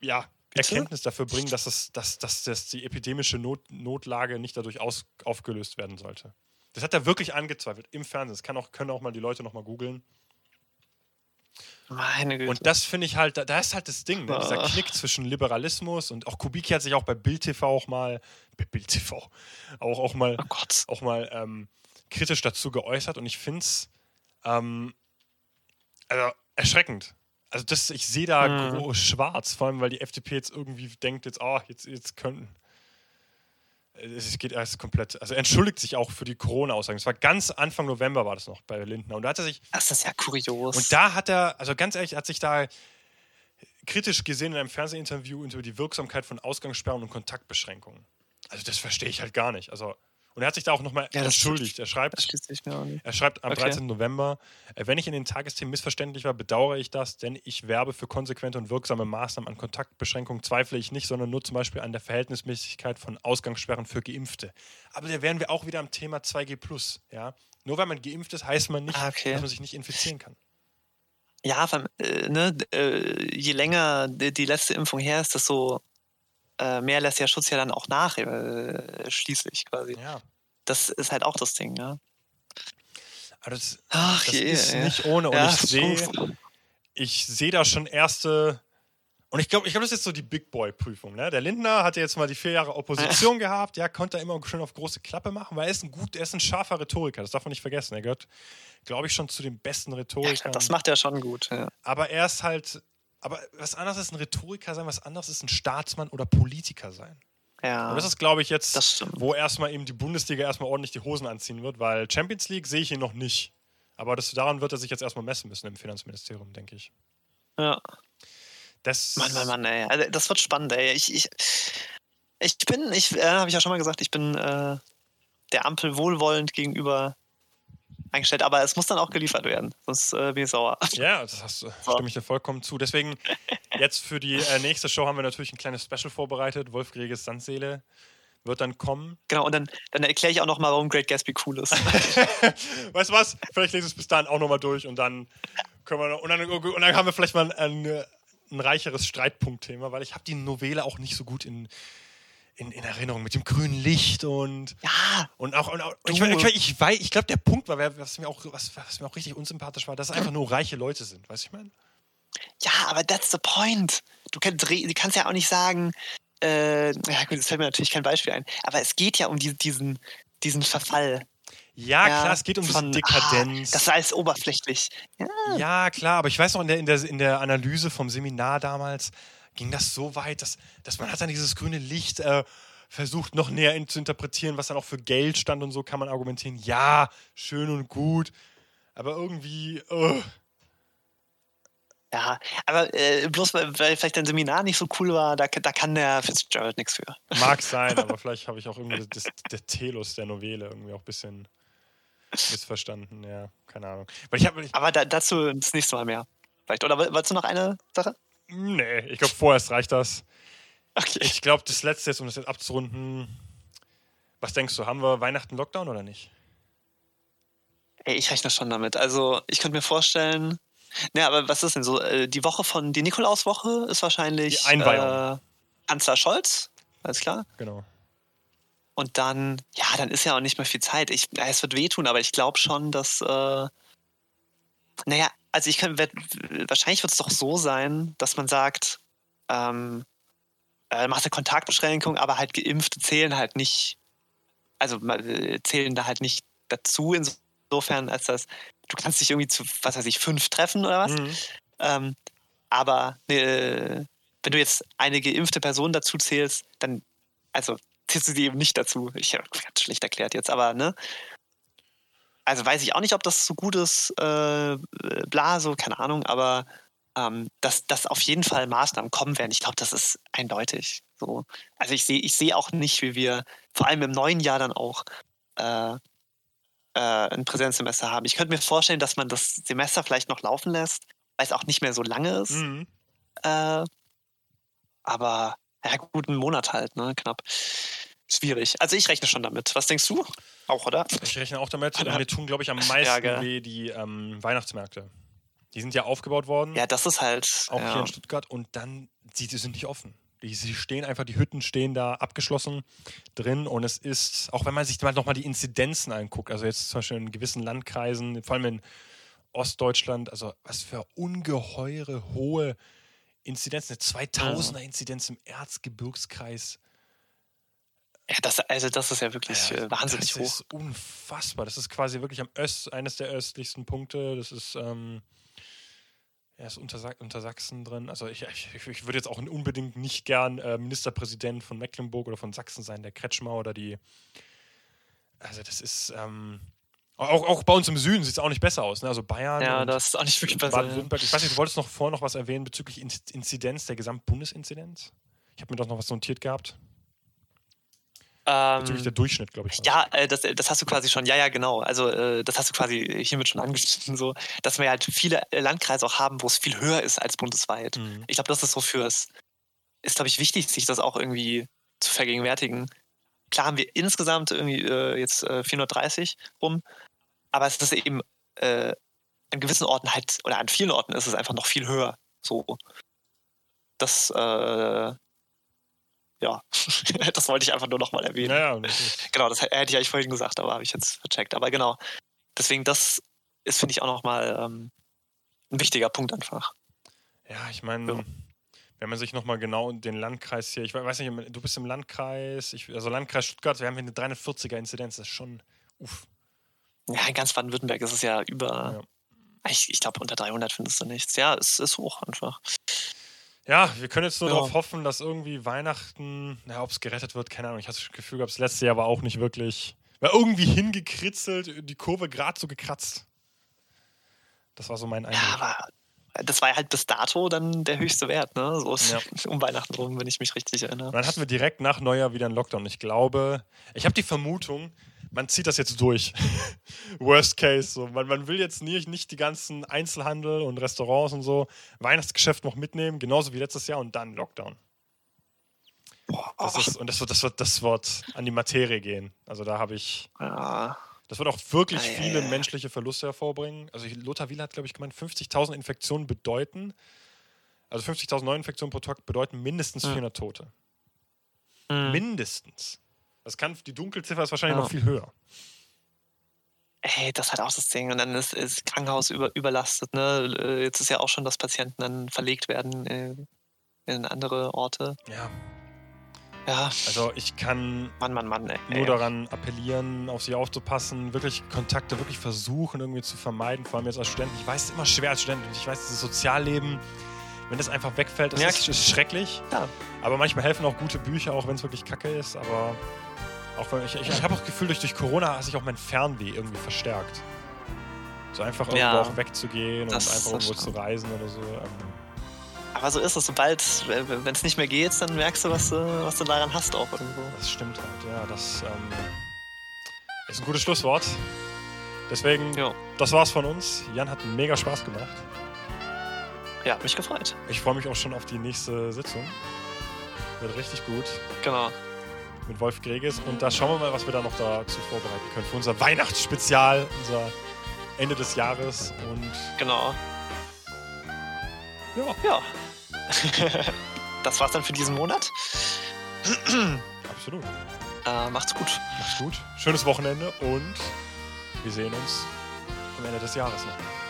ja, Erkenntnis dafür bringen, dass, es, dass, dass, dass die epidemische Not, Notlage nicht dadurch aus, aufgelöst werden sollte. Das hat er wirklich angezweifelt im Fernsehen. Das kann auch, können auch mal die Leute noch mal googeln. Meine Güte. Und das finde ich halt, da, ist halt das Ding, ne? dieser Knick zwischen Liberalismus und auch Kubicki hat sich auch bei Bild TV auch mal, Bild TV, auch, auch mal, oh auch mal ähm, kritisch dazu geäußert und ich finde es ähm, also erschreckend. Also das, ich sehe da mhm. schwarz, vor allem weil die FDP jetzt irgendwie denkt, jetzt, oh, jetzt, jetzt könnten, es geht erst komplett, also er entschuldigt sich auch für die Corona-Aussagen. Es war ganz Anfang November war das noch bei Lindner. Und da hat er sich. Das ist ja kurios. Und da hat er, also ganz ehrlich, hat sich da kritisch gesehen in einem Fernsehinterview über die Wirksamkeit von Ausgangssperren und Kontaktbeschränkungen. Also das verstehe ich halt gar nicht. Also, Und er hat sich da auch nochmal Ja, entschuldigt. Er schreibt, er schreibt am Okay. 13. November, äh, wenn ich in den Tagesthemen missverständlich war, bedauere ich das, denn ich werbe für konsequente und wirksame Maßnahmen an Kontaktbeschränkungen, zweifle ich nicht, sondern nur zum Beispiel an der Verhältnismäßigkeit von Ausgangssperren für Geimpfte. Aber da wären wir auch wieder am Thema 2G+. Ja? Nur weil man geimpft ist, heißt man nicht, Ah, okay. dass man sich nicht infizieren kann. Ja, allem, äh, ne, äh, je länger die, die letzte Impfung her ist, desto äh, mehr lässt der Schutz ja dann auch nach, äh, schließlich quasi. Ja. Das ist halt auch das Ding, ne? Aber das, Ach das je, ist ey. nicht ohne. Und Ja, ich sehe ich sehe da schon erste. Und ich glaube, ich glaub, das ist so die Big Boy-Prüfung. Ne? Der Lindner hatte jetzt mal die vier Jahre Opposition gehabt, ja, konnte er immer schön auf große Klappe machen, weil er ist ein gut, er ist ein scharfer Rhetoriker, das darf man nicht vergessen. Er gehört, glaube ich, schon zu den besten Ja, Rhetorikern. das macht er schon gut. Ja. aber er ist halt, aber was anderes ist ein Rhetoriker sein, was anderes ist ein Staatsmann oder Politiker sein. ja. Und das ist, glaube ich, jetzt, wo erstmal eben die Bundesliga erstmal ordentlich die Hosen anziehen wird, weil Champions League sehe ich ihn noch nicht. Aber das, daran wird er sich jetzt erstmal messen müssen im Finanzministerium, denke ich. ja. Das, Mann, Mann, Mann, ey. Also, das wird spannend, ey. Ich, ich, ich bin, ich, äh, habe ich ja schon mal gesagt, ich bin äh, der Ampel wohlwollend gegenüber eingestellt, aber es muss dann auch geliefert werden, sonst äh, bin ich sauer. Ja, das hast, So. stimme ich dir vollkommen zu. Deswegen, jetzt für die äh, nächste Show haben wir natürlich ein kleines Special vorbereitet. Wolf Greges Sandseele wird dann kommen. Genau, und dann, dann erkläre ich auch noch mal, warum Great Gatsby cool ist. weißt du was? Vielleicht lese ich es bis dahin auch nochmal durch und dann können wir noch, und dann, und dann haben wir vielleicht mal ein, ein, ein reicheres Streitpunktthema, weil ich habe die Novelle auch nicht so gut in, in, in Erinnerung mit dem grünen Licht und ja, und auch, und auch ich, ich, ich, weiß, ich glaube, der Punkt war, was mir, auch, was, was mir auch richtig unsympathisch war, dass es einfach nur reiche Leute sind. Weißt du, ich meine? ja, aber that's the point. Du, kann, dreh- du kannst ja auch nicht sagen, äh, ja gut, es fällt mir natürlich kein Beispiel ein, aber es geht ja um die, diesen, diesen Verfall. Ja, ja, klar, es geht um diese von, Dekadenz. Ah, das ist alles oberflächlich. Ja, Ja, klar, aber ich weiß noch, in der, in der, in der Analyse vom Seminar damals ging das so weit, dass, dass man hat dann dieses grüne Licht äh, versucht, noch näher in, zu interpretieren, was dann auch für Geld stand und so kann man argumentieren. Ja, schön und gut, aber irgendwie, äh, Ja, aber äh, bloß weil, weil vielleicht dein Seminar nicht so cool war, da, da kann der Fitzgerald nichts für. mag sein, aber vielleicht habe ich auch irgendwie das, der Telos der Novelle irgendwie auch ein bisschen missverstanden. Ja, keine Ahnung. Ich habe, Aber da, dazu das nächste Mal mehr. Vielleicht. Oder wolltest du noch eine Sache? Nee, ich glaube, vorerst reicht das. Okay. Ich glaube, das letzte ist, um das jetzt abzurunden. Was denkst du, haben wir Weihnachten Lockdown oder nicht? Ey, ich rechne schon damit. Also, ich könnte mir vorstellen. Ne, aber was ist denn so? Äh, Die Woche von, die Nikolauswoche ist wahrscheinlich Die Einweihung. Äh, Kanzler Scholz, alles klar. Genau. Und dann, ja, dann ist ja auch nicht mehr viel Zeit. Ich, es wird wehtun, aber ich glaube schon, dass. Äh, naja, also ich kann, wahrscheinlich wird es doch so sein, dass man sagt, ähm, äh, macht eine Kontaktbeschränkung, aber halt Geimpfte zählen halt nicht, also äh, zählen da halt nicht dazu, insofern, als dass du kannst dich irgendwie zu, was weiß ich, fünf treffen oder was. Mhm. Ähm, aber äh, wenn du jetzt eine geimpfte Person dazu zählst, dann, also zählst du sie eben nicht dazu. Ich habe ganz schlecht erklärt jetzt, aber ne? Also weiß ich auch nicht, ob das so gut ist, äh, bla, so, keine Ahnung, aber ähm, dass, dass auf jeden Fall Maßnahmen kommen werden. Ich glaube, das ist eindeutig. So. Also ich sehe ich seh auch nicht, wie wir vor allem im neuen Jahr dann auch äh, äh, ein Präsenzsemester haben. Ich könnte mir vorstellen, dass man das Semester vielleicht noch laufen lässt, weil es auch nicht mehr so lange ist. Mhm. Äh, aber ja, gut, einen Monat halt, ne? Knapp. Schwierig. Also ich rechne schon damit. Was denkst du? Auch, oder? Ich rechne auch damit. Ja. mir tun, glaube ich, am meisten Ja, weh die ähm, Weihnachtsmärkte. Die sind ja aufgebaut worden, Ja, das ist halt. auch ja. hier in Stuttgart, und dann, die, die sind nicht offen. Die, sie stehen einfach, die Hütten stehen da abgeschlossen drin und es ist, auch wenn man sich mal nochmal die Inzidenzen anguckt, also jetzt zum Beispiel in gewissen Landkreisen, vor allem in Ostdeutschland, also was für ungeheure hohe Inzidenzen, eine 2000er Inzidenz im Erzgebirgskreis. Ja, das, also das ist ja wirklich Ja, äh, wahnsinnig das hoch. ist unfassbar. Das ist quasi wirklich am Öst, eines der östlichsten Punkte. Das ist, ähm, ja, ist unter, unter Sachsen drin. Also ich, ich, ich würde jetzt auch unbedingt nicht gern äh, Ministerpräsident von Mecklenburg oder von Sachsen sein, der Kretschmer oder die. Also das ist, ähm, auch, auch bei uns im Süden sieht es auch nicht besser aus. Ne? Also Bayern Ja, das ist auch nicht wirklich besser. Baden-Württemberg. Ich weiß nicht, du wolltest noch vorher noch was erwähnen bezüglich In- Inzidenz, der Gesamtbundesinzidenz? Ich habe mir doch noch was notiert gehabt. Bezüglich der Durchschnitt, glaube ich. Ähm, ja, äh, das, das hast du quasi schon, ja, ja, genau. Also äh, das hast du quasi hiermit schon angeschnitten, so, dass wir halt viele Landkreise auch haben, wo es viel höher ist als bundesweit. Mhm. Ich glaube, das ist so fürs, ist, glaube ich, wichtig, sich das auch irgendwie zu vergegenwärtigen. Klar haben wir insgesamt irgendwie äh, jetzt äh, 430 rum, aber es ist eben äh, an gewissen Orten halt, oder an vielen Orten ist es einfach noch viel höher. So. Das, äh, ja, das wollte ich einfach nur nochmal erwähnen. Ja, genau, das hätte ich eigentlich vorhin gesagt, aber habe ich jetzt vercheckt. Aber genau, deswegen, das ist, finde ich, auch nochmal ähm, ein wichtiger Punkt einfach. Ja, ich meine, ja. wenn man sich nochmal genau den Landkreis hier, ich weiß nicht, du bist im Landkreis, ich, also Landkreis Stuttgart, wir haben hier eine 340er-Inzidenz, das ist schon, uff. Ja, in ganz Baden-Württemberg ist es ja über, ja. ich, ich glaube, unter 300 findest du nichts. Ja, es ist hoch einfach. Ja, wir können jetzt nur ja. darauf hoffen, dass irgendwie Weihnachten, ja, ob es gerettet wird, keine Ahnung. Ich hatte das Gefühl gehabt, das letzte Jahr war auch nicht wirklich, war irgendwie hingekritzelt, die Kurve gerade so gekratzt. Das war so mein Eindruck. Ja, aber das war halt bis dato dann der höchste Wert, ne? So ja. um Weihnachten rum, wenn ich mich richtig erinnere. Und dann hatten wir direkt nach Neujahr wieder einen Lockdown. Ich glaube, ich habe die Vermutung, man zieht das jetzt durch. Worst case. So. Man, man will jetzt nie, nicht die ganzen Einzelhandel und Restaurants und so Weihnachtsgeschäft noch mitnehmen, genauso wie letztes Jahr und dann Lockdown. Das ist, und das wird, das, wird, das wird an die Materie gehen. Also da habe ich. Ja. Das wird auch wirklich ja, viele ja, menschliche Verluste hervorbringen. Also Lothar Wieler hat, glaube ich, gemeint, 50.000 Infektionen bedeuten, also 50.000 Neuinfektionen pro Tag bedeuten mindestens 400 Tote. Mhm. Mindestens. Das kann, die Dunkelziffer ist wahrscheinlich ja. noch viel höher. Ey, das hat auch das Ding. Und dann ist das Krankenhaus über, überlastet. Ne? Äh, jetzt ist ja auch schon, dass Patienten dann verlegt werden äh, in andere Orte. Ja. Ja. Also ich kann Mann, Mann, Mann, ey. nur daran appellieren, auf sich aufzupassen, wirklich Kontakte wirklich versuchen irgendwie zu vermeiden, vor allem jetzt als Student. Ich weiß, es ist immer schwer als Student und ich weiß, dieses Sozialleben wenn das einfach wegfällt, das ja, ist, ist, schrecklich. Ja. Aber manchmal helfen auch gute Bücher, auch wenn es wirklich kacke ist. Aber auch wenn ich, ich, ich habe auch das Gefühl, durch, durch Corona hat sich auch mein Fernweh irgendwie verstärkt. So einfach irgendwo ja, auch wegzugehen und einfach irgendwo zu reisen oder so. Aber so ist es, sobald, wenn es nicht mehr geht, dann merkst du, was du, was du daran hast auch irgendwo. Das stimmt halt, ja. Das ähm, ist ein gutes Schlusswort. Deswegen, jo. das war's von uns. Jan hat mega Spaß gemacht. Ja, mich gefreut. Ich freue mich auch schon auf die nächste Sitzung. Wird richtig gut. Genau. Mit Wolf Greges. Und da schauen wir mal, was wir da noch dazu vorbereiten können. Für unser Weihnachtsspezial, unser Ende des Jahres. Und genau. Ja. Ja. das war's dann für diesen Monat. Absolut. Äh, macht's gut. Macht's gut. Schönes Wochenende und wir sehen uns am Ende des Jahres noch.